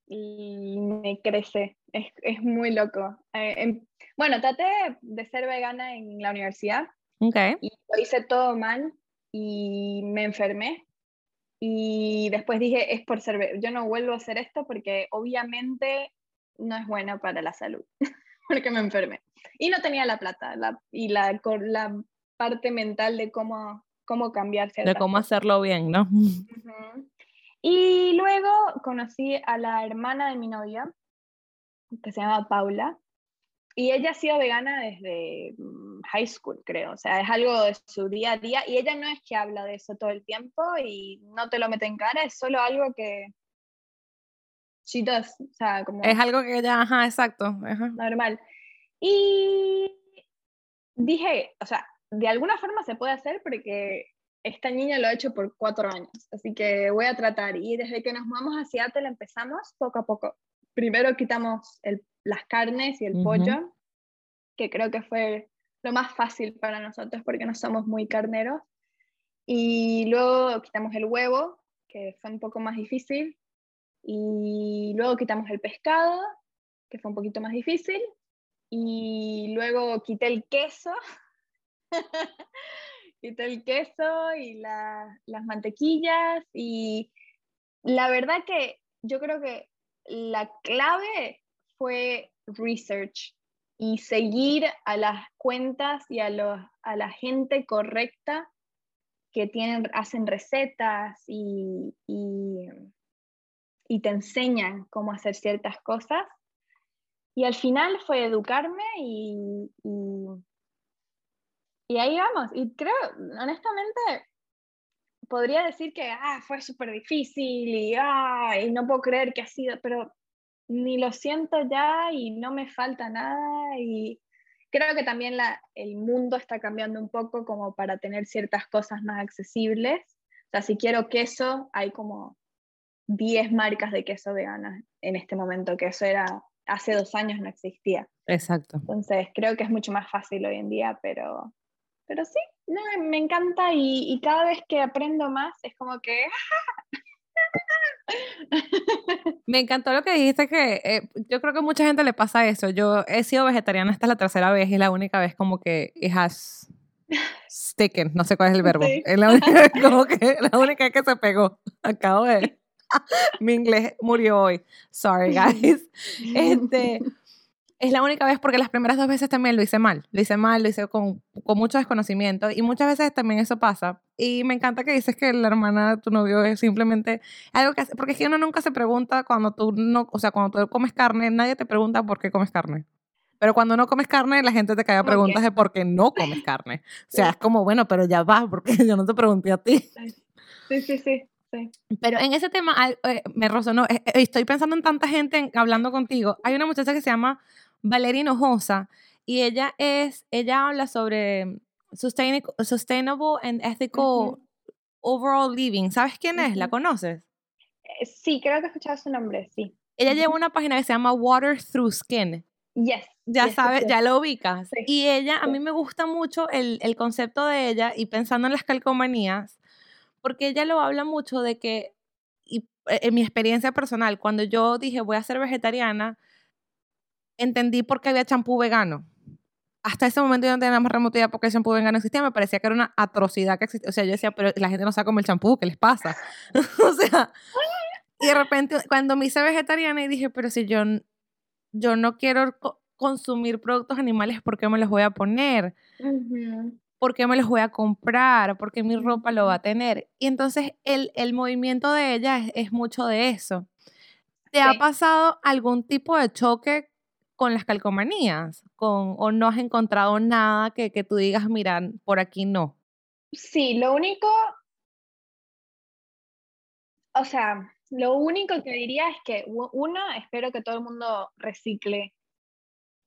me crece. Es, es muy loco. Eh, em, bueno, traté de ser vegana en la universidad y lo hice todo mal y me enfermé. Y después dije, es por ser, yo no vuelvo a hacer esto porque obviamente no es bueno para la salud, porque me enfermé. Y no tenía la plata y la, la parte mental de cómo, cómo cambiarse. De cómo hacerlo bien, ¿no? Y luego conocí a la hermana de mi novia, que se llama Paula, y ella ha sido vegana desde mm, high school, creo. O sea, es algo de su día a día. Y ella no es que habla de eso todo el tiempo y no te lo mete en cara, es solo algo que she does. O sea, como... Es algo que ella, ajá, exacto. Normal. Y dije, o sea, de alguna forma se puede hacer porque esta niña lo ha hecho por cuatro años. Así que voy a tratar. Y desde que nos mudamos a Seattle empezamos poco a poco. Primero quitamos el las carnes y el pollo, que creo que fue lo más fácil para nosotros porque no somos muy carneros. Y luego quitamos el huevo, que fue un poco más difícil. Y luego quitamos el pescado, que fue un poquito más difícil. Y luego quité el queso. quité el queso y las mantequillas. Y la verdad que yo creo que la clave fue research y seguir a las cuentas y a, a la gente correcta que tienen, hacen recetas y, y, te enseñan cómo hacer ciertas cosas. Y al final fue educarme y, y, ahí vamos. Y creo, honestamente, podría decir que ah, fue súper difícil y, ah, y no puedo creer que ha sido, pero ni lo siento ya y no me falta nada y creo que también la, el mundo está cambiando un poco como para tener ciertas cosas más accesibles. O sea, si quiero queso, hay como 10 marcas de queso veganas en este momento, que eso era hace dos años no existía. Exacto. Entonces creo que es mucho más fácil hoy en día, pero, pero sí, no, me encanta y, y cada vez que aprendo más es como que Me encantó lo que dijiste que eh, yo creo que a mucha gente le pasa eso. Yo he sido vegetariana esta es la tercera vez y es la única vez como que it has sticking, no sé cuál es el verbo. Es la única, como que, la única que se pegó. Acabo de mi inglés murió hoy. Sorry guys. Este es la única vez porque las primeras dos veces también lo hice mal. Lo hice mal, lo hice con, con, mucho desconocimiento y muchas veces también eso pasa. Y me encanta que dices que la hermana de tu novio es simplemente algo que hace, porque es que uno nunca se pregunta cuando tú no, o sea, cuando tú comes carne, nadie te pregunta por qué comes carne. Pero cuando no comes carne, la gente te cae a preguntas de por qué no comes carne. O sea, es como, bueno, pero ya va, porque yo no te pregunté a ti. Sí, sí, sí. Sí. Pero en ese tema eh, me resonó, eh, eh, estoy pensando en tanta gente hablando contigo. Hay una muchacha que se llama Valeria Hinojosa, y ella es, ella habla sobre sustainable, and ethical overall living. ¿Sabes quién es? ¿La conoces? sí, creo que he escuchado su nombre, sí. Ella lleva una página que se llama Water Through Skin. Yes. Ya yes, sabes, yes, ya lo ubicas. Sí, Y ella, a mí me gusta mucho el, el concepto de ella y pensando en las calcomanías, porque ella lo habla mucho de que, y eh, en mi experiencia personal, cuando yo dije voy a ser vegetariana, entendí por qué había champú vegano. Hasta ese momento yo no tenía más remota idea por qué el champú vegano existía, me parecía que era una atrocidad que existía. O sea, yo decía, pero la gente no sabe comer el champú, ¿qué les pasa? o sea, y de repente cuando me hice vegetariana y dije, pero si yo, yo no quiero co- consumir productos animales, ¿por qué me los voy a poner? ¿Por qué me los voy a comprar? ¿Por qué mi ropa lo va a tener? Y entonces el, el movimiento de ella es, es mucho de eso. ¿Te ha Sí. pasado algún tipo de choque con las calcomanías? Con, ¿O no has encontrado nada que, que tú digas, mira, por aquí no? Sí, lo único, o sea, lo único que diría es que, uno, espero que todo el mundo recicle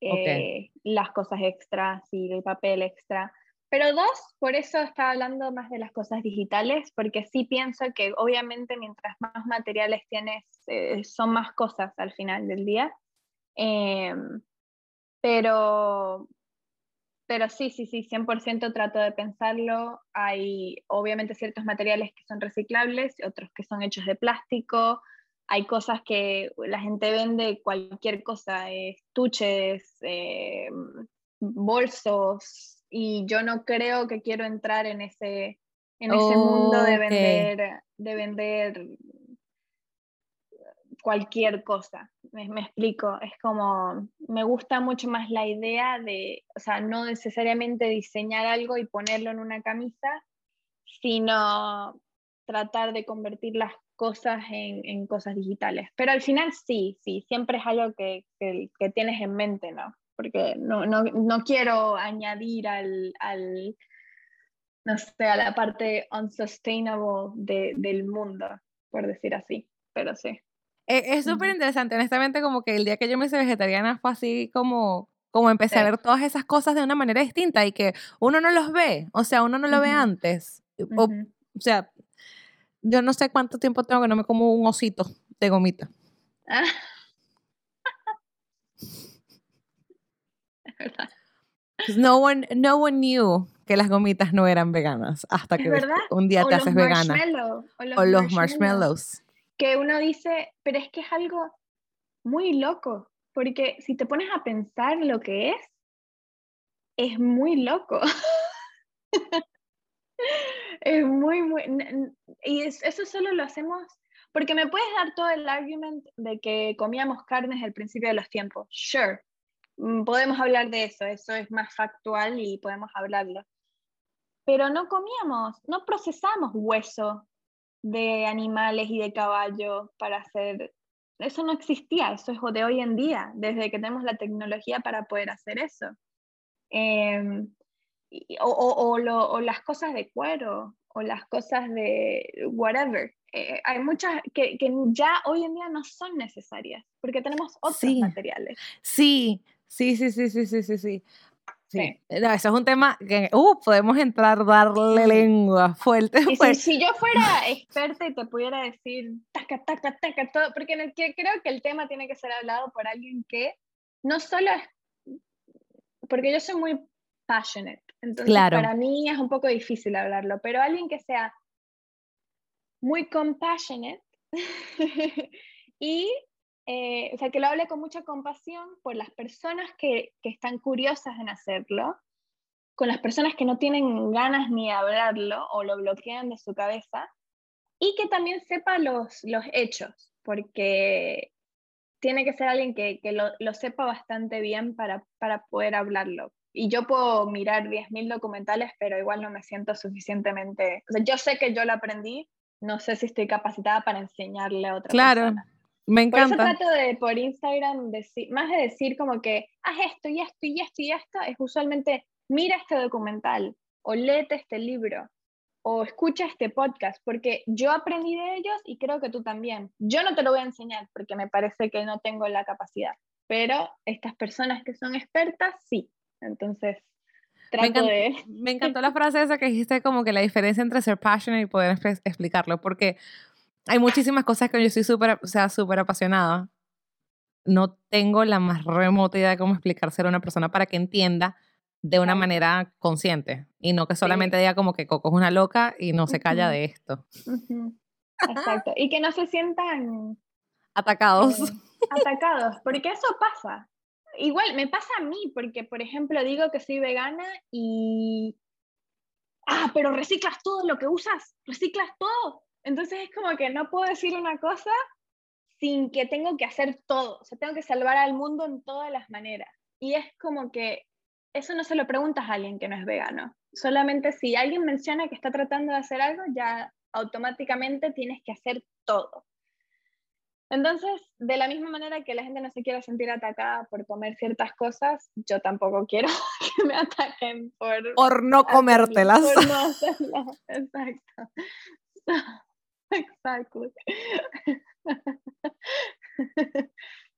eh, las cosas extras y el papel extra. Pero dos, por eso estaba hablando más de las cosas digitales, porque sí pienso que obviamente mientras más materiales tienes, eh, son más cosas al final del día. Em, pero, pero sí, sí, sí, 100% trato de pensarlo. Hay obviamente ciertos materiales que son reciclables, otros que son hechos de plástico. Hay cosas que la gente vende, cualquier cosa, eh, estuches, eh, bolsos, y yo no creo que quiero entrar en ese, en ese mundo de vender, de vender cualquier cosa. Me, explico, es como, me gusta mucho más la idea de, o sea, no necesariamente diseñar algo y ponerlo en una camisa, sino tratar de convertir las cosas en, cosas digitales. Pero al final sí, sí, siempre es algo que, que, tienes en mente, ¿no? Porque no, no, no quiero añadir al, al, no sé, a la parte unsustainable de, del mundo, por decir así, pero sí. E- Es súper interesante, honestamente, como que el día que yo me hice vegetariana fue así como, como empecé a ver todas esas cosas de una manera distinta y que uno no los ve, o sea, uno no lo ve antes. O, sea, yo no sé cuánto tiempo tengo que no me como un osito de gomita. Ah. No one, no one knew que las gomitas no eran veganas hasta que un día O te haces vegana. o los, O los marshmallows, marshmallows. Que uno dice, pero es que es algo muy loco, porque si te pones a pensar lo que es, es muy loco. es muy, muy... Y es- eso solo lo hacemos, porque me puedes dar todo el argument de que comíamos carnes al principio de los tiempos. Sure, mm, podemos hablar de eso, eso es más factual y podemos hablarlo. Pero no comíamos, no procesamos hueso de animales y de caballo para hacer... Eso no existía, eso es de hoy en día, desde que tenemos la tecnología para poder hacer eso. Em, y- o, o- o lo- o las cosas de cuero, o las cosas de whatever. Eh, hay muchas que, que ya hoy en día no son necesarias, porque tenemos otros Sí. materiales. Sí, sí, sí, sí, sí, sí, sí, sí. Sí. No, eso es un tema que, uh, podemos entrar, darle lengua fuerte. Y si, pues. si yo fuera experta y te pudiera decir taca, taca, taca, todo, porque creo que el tema tiene que ser hablado por alguien que no solo es, porque yo soy muy passionate, entonces Claro. para mí es un poco difícil hablarlo, pero alguien que sea muy compassionate y, eh, o sea, que lo hable con mucha compasión por las personas que, que están curiosas en hacerlo, con las personas que no tienen ganas ni de hablarlo o lo bloquean de su cabeza, y que también sepa los, los hechos, porque tiene que ser alguien que, que lo, lo sepa bastante bien para, para poder hablarlo. Y yo puedo mirar 10.000 documentales, pero igual no me siento suficientemente... O sea, yo sé que yo lo aprendí, no sé si estoy capacitada para enseñarle a otra Claro, persona. Me Por eso encanta. trato de, por Instagram, decir, más de decir como que, haz esto y esto y esto y esto, es usualmente, mira este documental, o léete este libro, o escucha este podcast, porque yo aprendí de ellos y creo que tú también. Yo no te lo voy a enseñar porque me parece que no tengo la capacidad, pero estas personas que son expertas, sí. Entonces, Me, trato encan- de... me encantó la frase esa que dijiste como que la diferencia entre ser passionate y poder explicarlo, porque hay muchísimas cosas que yo soy súper, o sea, súper apasionada. No tengo la más remota idea de cómo explicárselo a una persona para que entienda de una manera consciente y no que solamente diga como que Coco es una loca y no se calla de esto. Exacto. Y que no se sientan atacados. Eh, atacados, porque eso pasa. Igual me pasa a mí, porque por ejemplo digo que soy vegana y... Ah, pero reciclas todo lo que usas, reciclas todo. Entonces es como que no puedo decir una cosa sin que tengo que hacer todo. O sea, tengo que salvar al mundo en todas las maneras. Y es como que eso no se lo preguntas a alguien que no es vegano. Solamente si alguien menciona que está tratando de hacer algo, ya automáticamente tienes que hacer todo. Entonces, de la misma manera que la gente no se quiere sentir atacada por comer ciertas cosas, yo tampoco quiero que me ataquen por... Por no comértelas. Por no hacerlas. Exacto. Exacto.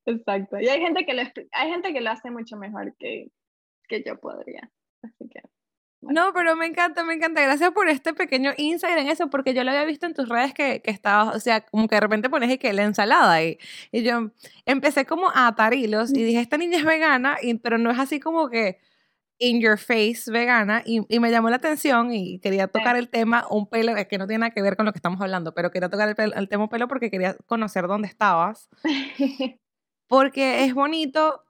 Exacto. Y hay gente que lo, hay gente que lo hace mucho mejor que, que yo podría. Así que. No, pero me encanta, me encanta. Gracias por este pequeño insight en eso, porque yo lo había visto en tus redes que, que estabas, o sea, como que de repente pones y que la ensalada. Y, y yo empecé como a atar hilos y dije, esta niña es vegana, y, pero no es así como que in your face vegana. Y, y me llamó la atención y quería tocar el tema, un pelo, es que no tiene nada que ver con lo que estamos hablando, pero quería tocar el, el tema pelo porque quería conocer dónde estabas. Porque es bonito,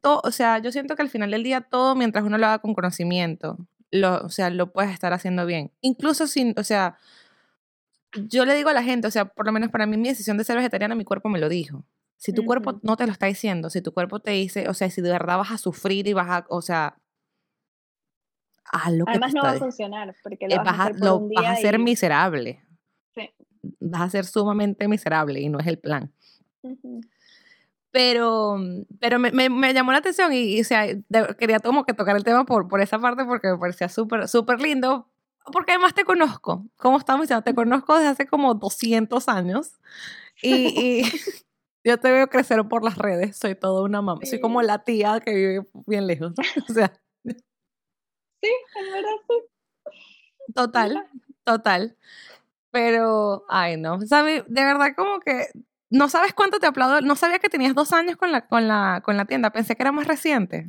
todo, o sea, yo siento que al final del día todo, mientras uno lo haga con conocimiento, lo, o sea, lo puedes estar haciendo bien. Incluso sin, o sea, yo le digo a la gente, o sea, por lo menos para mí mi decisión de ser vegetariana, mi cuerpo me lo dijo. Si tu cuerpo no te lo está diciendo, si tu cuerpo te dice, o sea, si de verdad vas a sufrir y vas a, o sea, haz lo que Además no va a funcionar, porque lo, vas, a hacer lo, vas a ser miserable. Sí. Vas a ser sumamente miserable y no es el plan. Pero, pero me, me, llamó la atención y, o sea, quería como que tocar el tema por, por esa parte porque me parecía súper, súper lindo. Porque además te conozco, como estamos diciendo, te conozco desde hace como 200 años y, y yo te veo crecer por las redes, soy toda una mamá, soy como la tía que vive bien lejos. O sea. Sí, en verdad sí. Total, total. Pero, ay, no. Sea, de verdad, como que no sabes cuánto te aplaudo. No sabía que tenías dos años con la, con la, con la tienda. Pensé que era más reciente.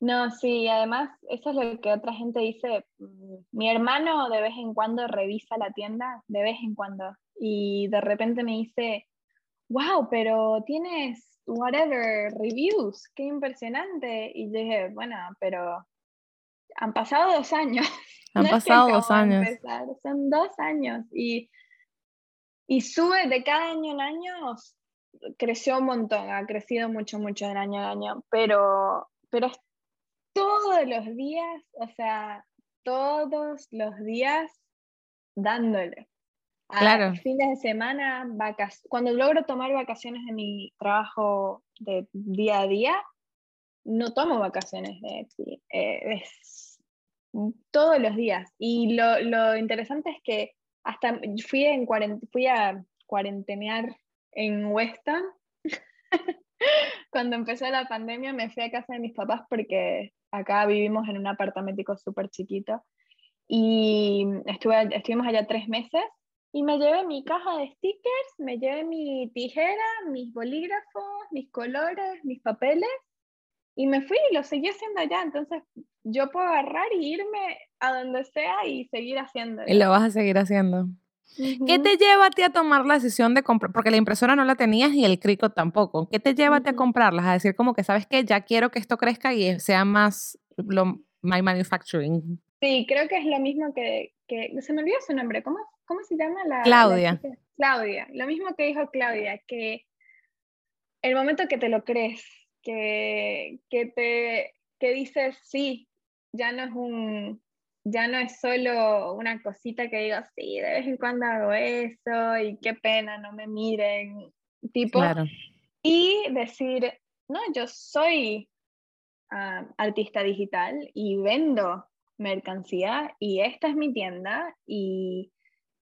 No, sí, además, eso es lo que otra gente dice. Mm, mi hermano de vez en cuando revisa la tienda, de vez en cuando. Y de repente me dice, wow, pero tienes whatever reviews, qué impresionante. Y yo dije, bueno, pero han pasado dos años. Han pasado dos años. son dos años. Y y sube de cada año en año, creció un montón, ha crecido mucho, mucho de año en año, pero, pero todos los días, o sea, todos los días dándole. A claro. fines de semana, vacas cuando logro tomar vacaciones de mi trabajo de día a día, no tomo vacaciones de eh, es todos los días. Y lo, lo interesante es que hasta fui, en fui a cuarentenear en Weston. Cuando empezó la pandemia me fui a casa de mis papás porque acá vivimos en un apartamento súper chiquito y estuve, estuvimos allá tres meses y me llevé mi caja de stickers, me llevé mi tijera, mis bolígrafos, mis colores, mis papeles y me fui y lo seguí haciendo allá. Entonces yo puedo agarrar y irme a donde sea y seguir haciendo. Y lo vas a seguir haciendo. ¿Qué te lleva a ti a tomar la decisión de comprar? Porque la impresora no la tenías y el crico tampoco. ¿Qué te lleva a ti a comprarlas? A decir como que, ¿sabes que Ya quiero que esto crezca y sea más lo, my manufacturing. Sí, creo que es lo mismo que, que se me olvidó su nombre. ¿Cómo, cómo se llama la? Claudia. Claudia. Lo mismo que dijo Claudia, que el momento que te lo crees, que, que te que dices, sí, ya no es un, ya no es solo una cosita que digo, sí, de vez en cuando hago eso y qué pena, no me miren, tipo. Y decir, no, yo soy ah, artista digital y vendo mercancía y esta es mi tienda y,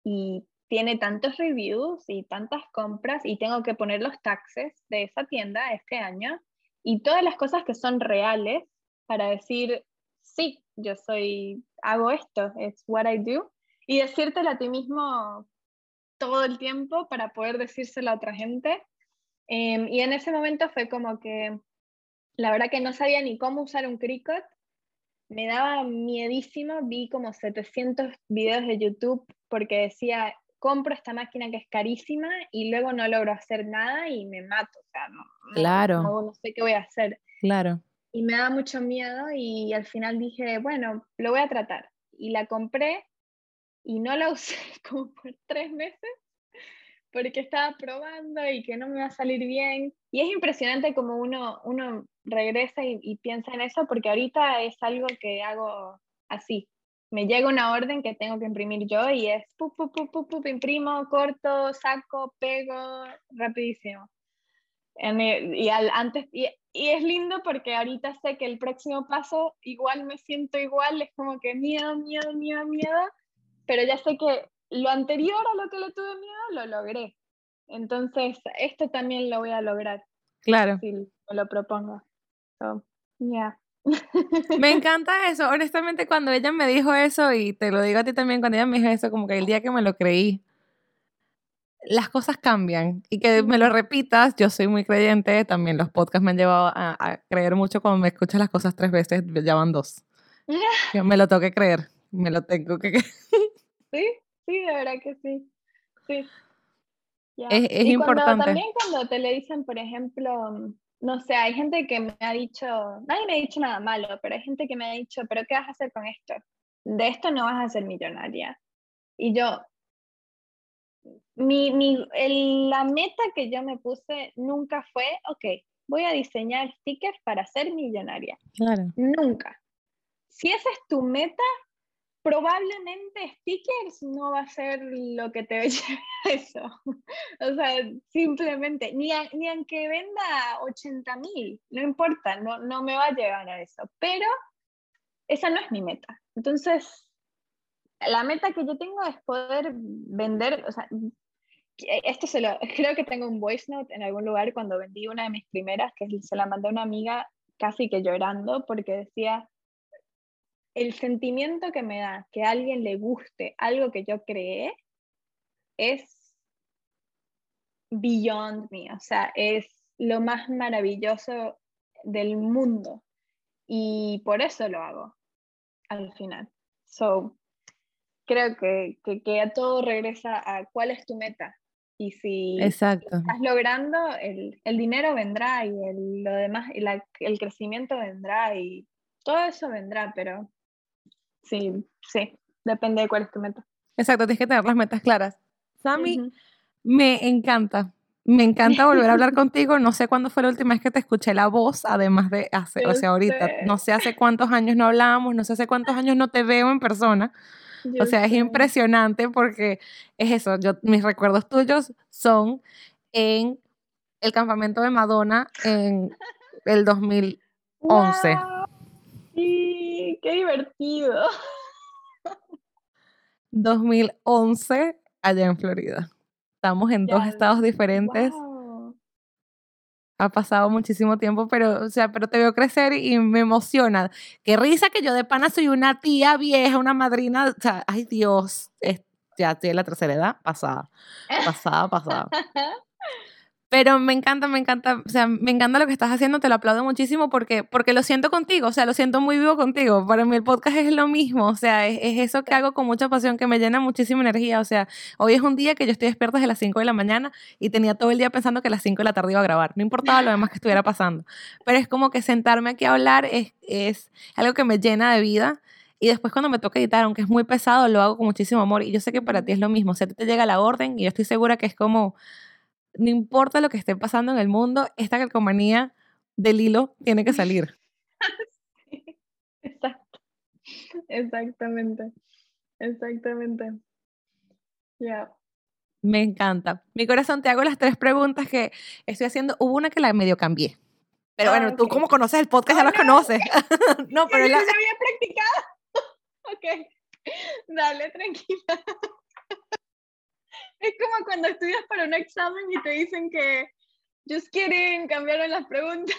y tiene tantos reviews y tantas compras y tengo que poner los taxes de esa tienda este año y todas las cosas que son reales para decir, sí, yo soy, hago esto, es what I do, y decírtelo a ti mismo todo el tiempo para poder decírselo a otra gente. Em, y en ese momento fue como que la verdad que no sabía ni cómo usar un Cricut. Me daba miedísimo, vi como 700 videos de YouTube porque decía, compro esta máquina que es carísima y luego no logro hacer nada y me mato. O sea, no, claro. no, sé qué voy a hacer. Claro. Y me da mucho miedo y al final dije, bueno, lo voy a tratar. Y la compré y no la usé como por tres meses porque estaba probando y que no me va a salir bien. Y es impresionante como uno, uno regresa y, piensa en eso, porque ahorita es algo que hago así. Me llega una orden que tengo que imprimir yo y es pu, pu, pu, pu, pu imprimo, corto, saco, pego, rapidísimo. Y, al, antes, y, y es lindo porque ahorita sé que el próximo paso igual me siento igual, es como que miedo, miedo, miedo, miedo, pero ya sé que lo anterior a lo que le tuve miedo lo logré. Entonces, esto también lo voy a lograr. Claro. Si me lo propongo. So, yeah. Me encanta eso. Honestamente, cuando ella me dijo eso, y te lo digo a ti también, cuando ella me dijo eso, como que el día que me lo creí, las cosas cambian. Y que me lo repitas, yo soy muy creyente, también los podcasts me han llevado a, creer mucho cuando me escuchas las cosas tres veces, ya van dos. Yo me lo tengo que creer, me lo tengo que creer. Sí, Sí, de verdad que sí. Sí. Es, es importante. también cuando te le dicen, por ejemplo, no sé, hay gente que me ha dicho, nadie me ha dicho nada malo, pero hay gente que me ha dicho, pero ¿qué vas a hacer con esto? De esto no vas a ser millonaria. Y yo, mi, mi, la meta que yo me puse nunca fue, ok, voy a diseñar stickers para ser millonaria. Claro. Nunca. Si esa es tu meta, probablemente stickers no va a ser lo que te lleve a eso. o sea, simplemente, ni, ni aunque venda 80 mil, no importa, no, no me va a llegar a eso. Pero esa no es mi meta. Entonces, la meta que yo tengo es poder vender, o sea, esto se lo, creo que tengo un voice note en algún lugar cuando vendí una de mis primeras, que se la mandé a una amiga casi que llorando porque decía, el sentimiento que me da que a alguien le guste algo que yo creé es beyond me, o sea, es lo más maravilloso del mundo y por eso lo hago al final. So, creo que, que, a todo regresa a cuál es tu meta. Y si estás logrando, el, dinero vendrá y el, lo demás, el crecimiento vendrá y todo eso vendrá, pero Sí, sí, depende de cuál es tu meta. Exacto, tienes que tener las metas claras. Sammy, me encanta. Me encanta volver a hablar contigo. No sé cuándo fue la última vez que te escuché la voz, además de hace, o sea, ahorita. No sé hace cuántos años no hablábamos, no sé hace cuántos años no te veo en persona. O sea, es impresionante porque es eso. Yo, mis recuerdos tuyos son en el campamento de Madonna en el 2011. Sí, qué divertido. 2011 allá en Florida. Estamos en dos estados diferentes. Ha pasado muchísimo tiempo, pero, o sea, pero te veo crecer y me emociona. Qué risa que yo de pana soy una tía vieja, una madrina. O sea, ay Dios, ya estoy en la tercera edad, pasada. Pasada, pasada. Pero me encanta, me encanta, o sea, me encanta lo que estás haciendo, te lo aplaudo muchísimo porque, porque lo siento contigo, o sea, lo siento muy vivo contigo. Para mí el podcast es lo mismo, o sea, es, eso que hago con mucha pasión, que me llena muchísima energía. O sea, hoy es un día que yo estoy despierta desde las 5 de la mañana y tenía todo el día pensando que a las 5 de la tarde iba a grabar, no importaba lo demás que estuviera pasando. Pero es como que sentarme aquí a hablar es, es algo que me llena de vida. Y después cuando me toca editar, aunque es muy pesado, lo hago con muchísimo amor. Y yo sé que para ti es lo mismo. O sea, te llega la orden y yo estoy segura que es como no importa lo que esté pasando en el mundo, esta calcomanía del hilo tiene que salir. exacto. Exactamente. Exactamente. Ya. Me encanta. Mi corazón, te hago las tres preguntas que estoy haciendo. Hubo una que la medio cambié. Pero bueno, tú como conoces el podcast, ya las conoces. no, pero la... Había practicado. ok. Dale, tranquila. Es como cuando estudias para un examen y te dicen que just kidding, cambiaron las preguntas.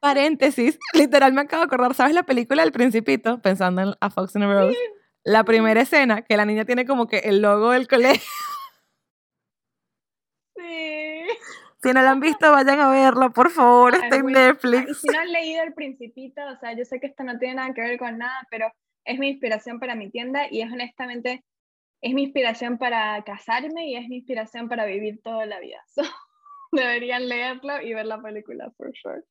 Paréntesis, literal me acabo de acordar, ¿sabes la película del Principito? Pensando en A Fox and a Rose. La primera escena, que la niña tiene como que el logo del colegio. Si no la han visto, vayan a verla, por favor, está en Netflix. si no han leído El Principito, o sea, yo sé que esto no tiene nada que ver con nada, pero es mi inspiración para mi tienda y es honestamente, es mi inspiración para casarme y es mi inspiración para vivir toda la vida. deberían leerlo y ver la película, for sure.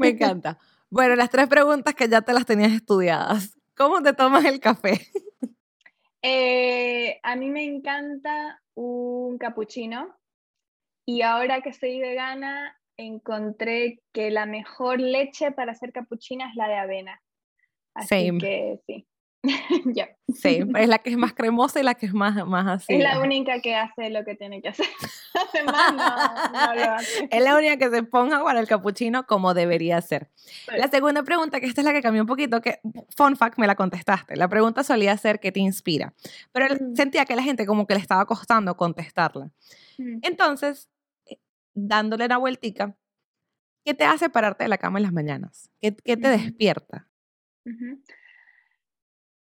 Me encanta. Bueno, las tres preguntas que ya te las tenías estudiadas. ¿Cómo te tomas el café? Eh, a mí me encanta un cappuccino y ahora que soy vegana encontré que la mejor leche para hacer cappuccino es la de avena. Así que sí. Sí, es la que es más cremosa y la que es más, más así. Es la única que hace lo que tiene que hacer. Es la única que se ponga para el capuchino como debería ser. La segunda pregunta, que esta es la que cambió un poquito, que fun fact me la contestaste. La pregunta solía ser ¿qué te inspira? Pero mm. sentía que la gente como que le estaba costando contestarla. Mm. Entonces, eh, dándole la vueltica, ¿qué te hace pararte de la cama en las mañanas? ¿Qué, te despierta?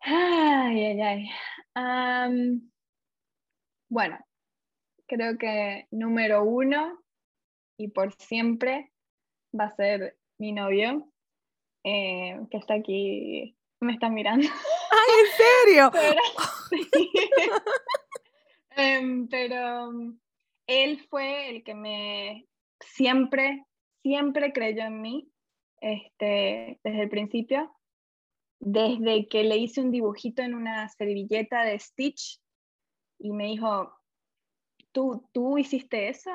Ay, ay, ay. bueno, creo que número uno y por siempre va a ser mi novio, eh, que está aquí, me está mirando. ¡Ay, en serio! Em, pero, él fue el que me siempre, siempre creyó en mí este, desde el principio desde que le hice un dibujito en una servilleta de Stitch y me dijo, ¿tú, tú hiciste eso?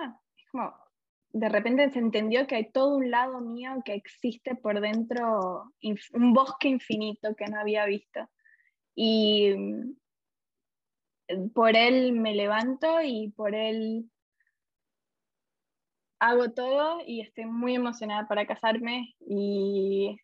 De repente se entendió que hay todo un lado mío que existe por dentro, un bosque infinito que no había visto. Y mm, por él me levanto y por él hago todo y estoy muy emocionada para casarme y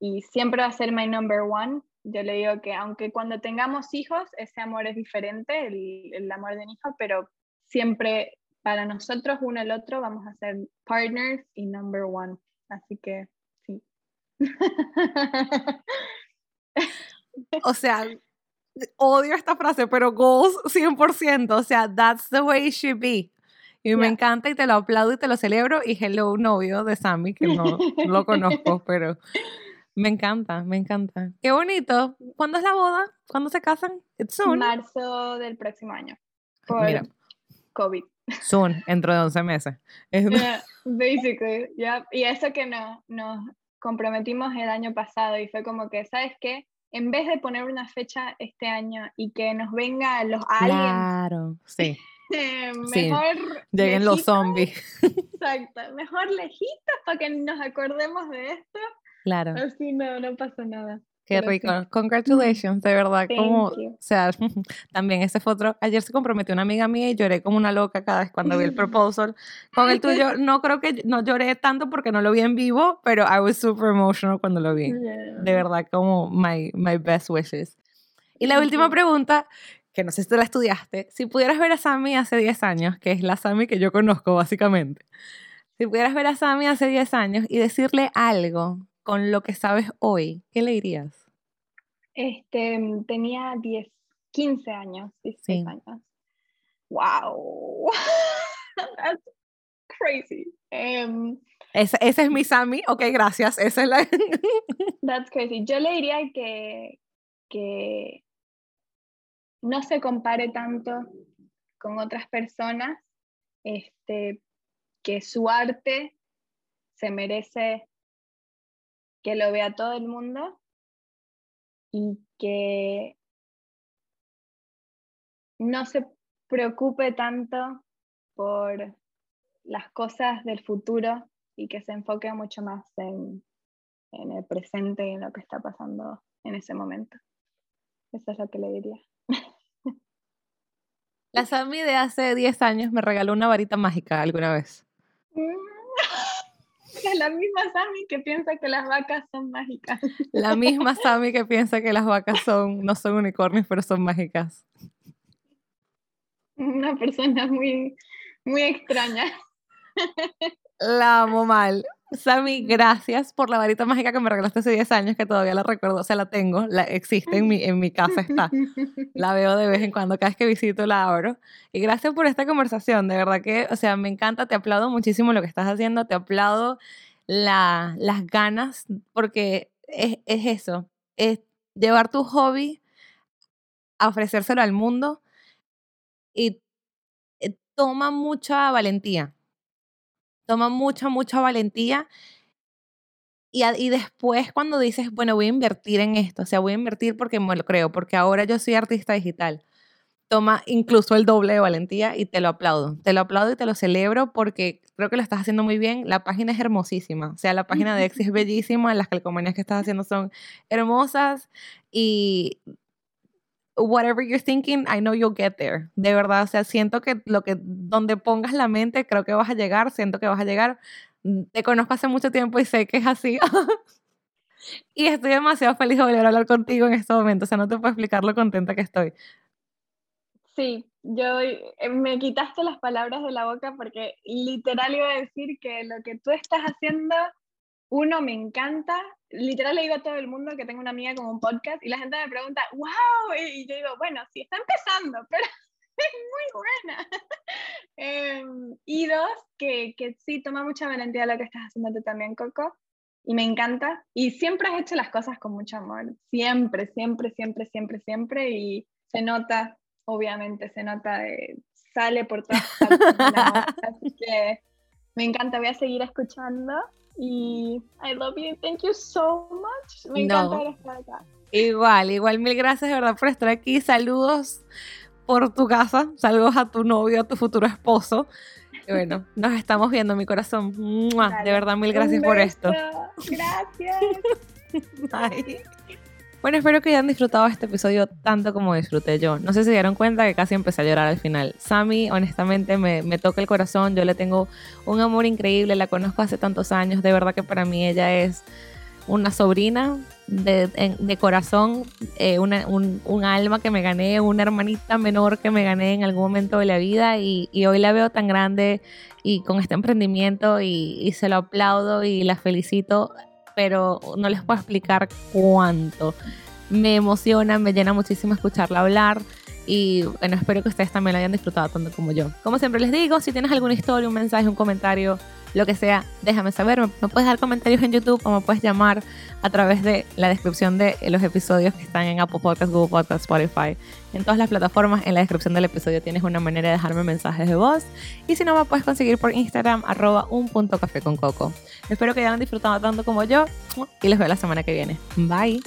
y siempre va a ser my number one. Yo le digo que aunque cuando tengamos hijos, ese amor es diferente, el, el amor de un hijo, pero siempre para nosotros, uno al otro, vamos a ser partners y number one. Así que sí. o sea, odio esta frase, pero goals 100%. O sea, that's the way it should be. Y me encanta y te lo aplaudo y te lo celebro. Y hello, novio de Sammy, que no lo conozco, pero me encanta, me encanta. Qué bonito. ¿Cuándo es la boda? ¿Cuándo se casan? It's soon. Marzo del próximo año. Por Mira. COVID. Soon, dentro de 11 meses. basically, yeah. Y eso que no, nos comprometimos el año pasado y fue como que, ¿sabes qué? En vez de poner una fecha este año y que nos vengan los aliens. Claro, sí. mejor lleguen los zombies. Exacto, mejor lejitos para que nos acordemos de esto Claro. Así no, no pasa nada. Qué rico. Congratulations, de verdad. como, o sea, también ese fue otro. Ayer se comprometió una amiga mía y lloré como una loca cada vez cuando vi el proposal. Con el tuyo, no creo que no lloré tanto porque no lo vi en vivo, pero I was super emotional cuando lo vi. De verdad, como my, my best wishes. Y la última pregunta, que no sé si tú la estudiaste, si pudieras ver a Sammy hace 10 años, que es la Sammy que yo conozco básicamente, si pudieras ver a Sammy hace 10 años y decirle algo con lo que sabes hoy, ¿qué le dirías? Este, tenía 10, 15 años, 16 años. ¡Wow! That's crazy. Um, ese, es mi Sammy. Ok, gracias. Esa es la. That's crazy. Yo le diría que, que no se compare tanto con otras personas, este, que su arte se merece que lo vea todo el mundo y que no se preocupe tanto por las cosas del futuro y que se enfoque mucho más en, el presente y en lo que está pasando en ese momento. Eso es lo que le diría. La Sammy de hace 10 años me regaló una varita mágica alguna vez. La misma Sammy que piensa que las vacas son mágicas. La misma Sammy que piensa que las vacas son, no son unicornios, pero son mágicas. Una persona muy, muy extraña. La amo mal. Sammy, gracias por la varita mágica que me regalaste hace 10 años, que todavía la recuerdo, o sea, la tengo, la, existe en mi, en mi casa, está. La veo de vez en cuando, cada vez que visito la abro. Y gracias por esta conversación, de verdad que, o sea, me encanta, te aplaudo muchísimo lo que estás haciendo, te aplaudo la, las ganas, porque es, es eso, es llevar tu hobby a ofrecérselo al mundo y eh, toma mucha valentía toma mucha, mucha valentía. Y, y, después cuando dices, bueno, voy a invertir en esto, o sea, voy a invertir porque me lo creo, porque ahora yo soy artista digital, toma incluso el doble de valentía y te lo aplaudo. Te lo aplaudo y te lo celebro porque creo que lo estás haciendo muy bien. La página es hermosísima, o sea, la página de Exi es bellísima, las calcomanías que estás haciendo son hermosas y whatever you're thinking, I know you'll get there. De verdad, o sea, siento que lo que donde pongas la mente, creo que vas a llegar, siento que vas a llegar. Mm, te conozco hace mucho tiempo y sé que es así. y estoy demasiado feliz de volver a hablar contigo en este momento, o sea, no te puedo explicar lo contenta que estoy. Sí, yo eh, me quitaste las palabras de la boca porque literal iba a decir que lo que tú estás haciendo uno, me encanta. Literal le digo a todo el mundo que tengo una amiga como un podcast y la gente me pregunta, wow, y yo digo, bueno, sí, está empezando, pero es muy buena. Em, y dos, que, que sí, toma mucha valentía lo que estás haciendo tú también, Coco, y me encanta. Y siempre has hecho las cosas con mucho amor, siempre, siempre, siempre, siempre, siempre, y se nota, obviamente, se nota, sale por todas partes. así que me encanta, voy a seguir escuchando y I love you, thank you so much. Me encanta estar acá. Igual, igual, mil gracias de verdad por estar aquí. Saludos por tu casa, saludos a tu novio, a tu futuro esposo. Y bueno, nos estamos viendo, mi corazón. De verdad, mil gracias por esto. Gracias. Bye. Bueno, espero que hayan disfrutado este episodio tanto como disfruté yo. No sé si se dieron cuenta que casi empecé a llorar al final. Sammy, honestamente, me, toca el corazón. Yo le tengo un amor increíble. La conozco hace tantos años. De verdad que para mí ella es una sobrina de, de corazón, eh, una, un, alma que me gané, una hermanita menor que me gané en algún momento de la vida. Y, hoy la veo tan grande y con este emprendimiento y se lo aplaudo y la felicito pero no les puedo explicar cuánto. Me emociona, me llena muchísimo escucharla hablar y bueno, espero que ustedes también la hayan disfrutado tanto como yo. Como siempre les digo, si tienes alguna historia, un mensaje, un comentario, lo que sea, déjame saber. Me, puedes dar comentarios en YouTube o me puedes llamar a través de la descripción de los episodios que están en Apple Podcasts, Google Podcasts, Spotify. En todas las plataformas, en la descripción del episodio tienes una manera de dejarme mensajes de voz. Y si no, me puedes conseguir por Instagram, arroba un punto café con. Espero que hayan disfrutado tanto como yo y les veo la semana que viene. Bye.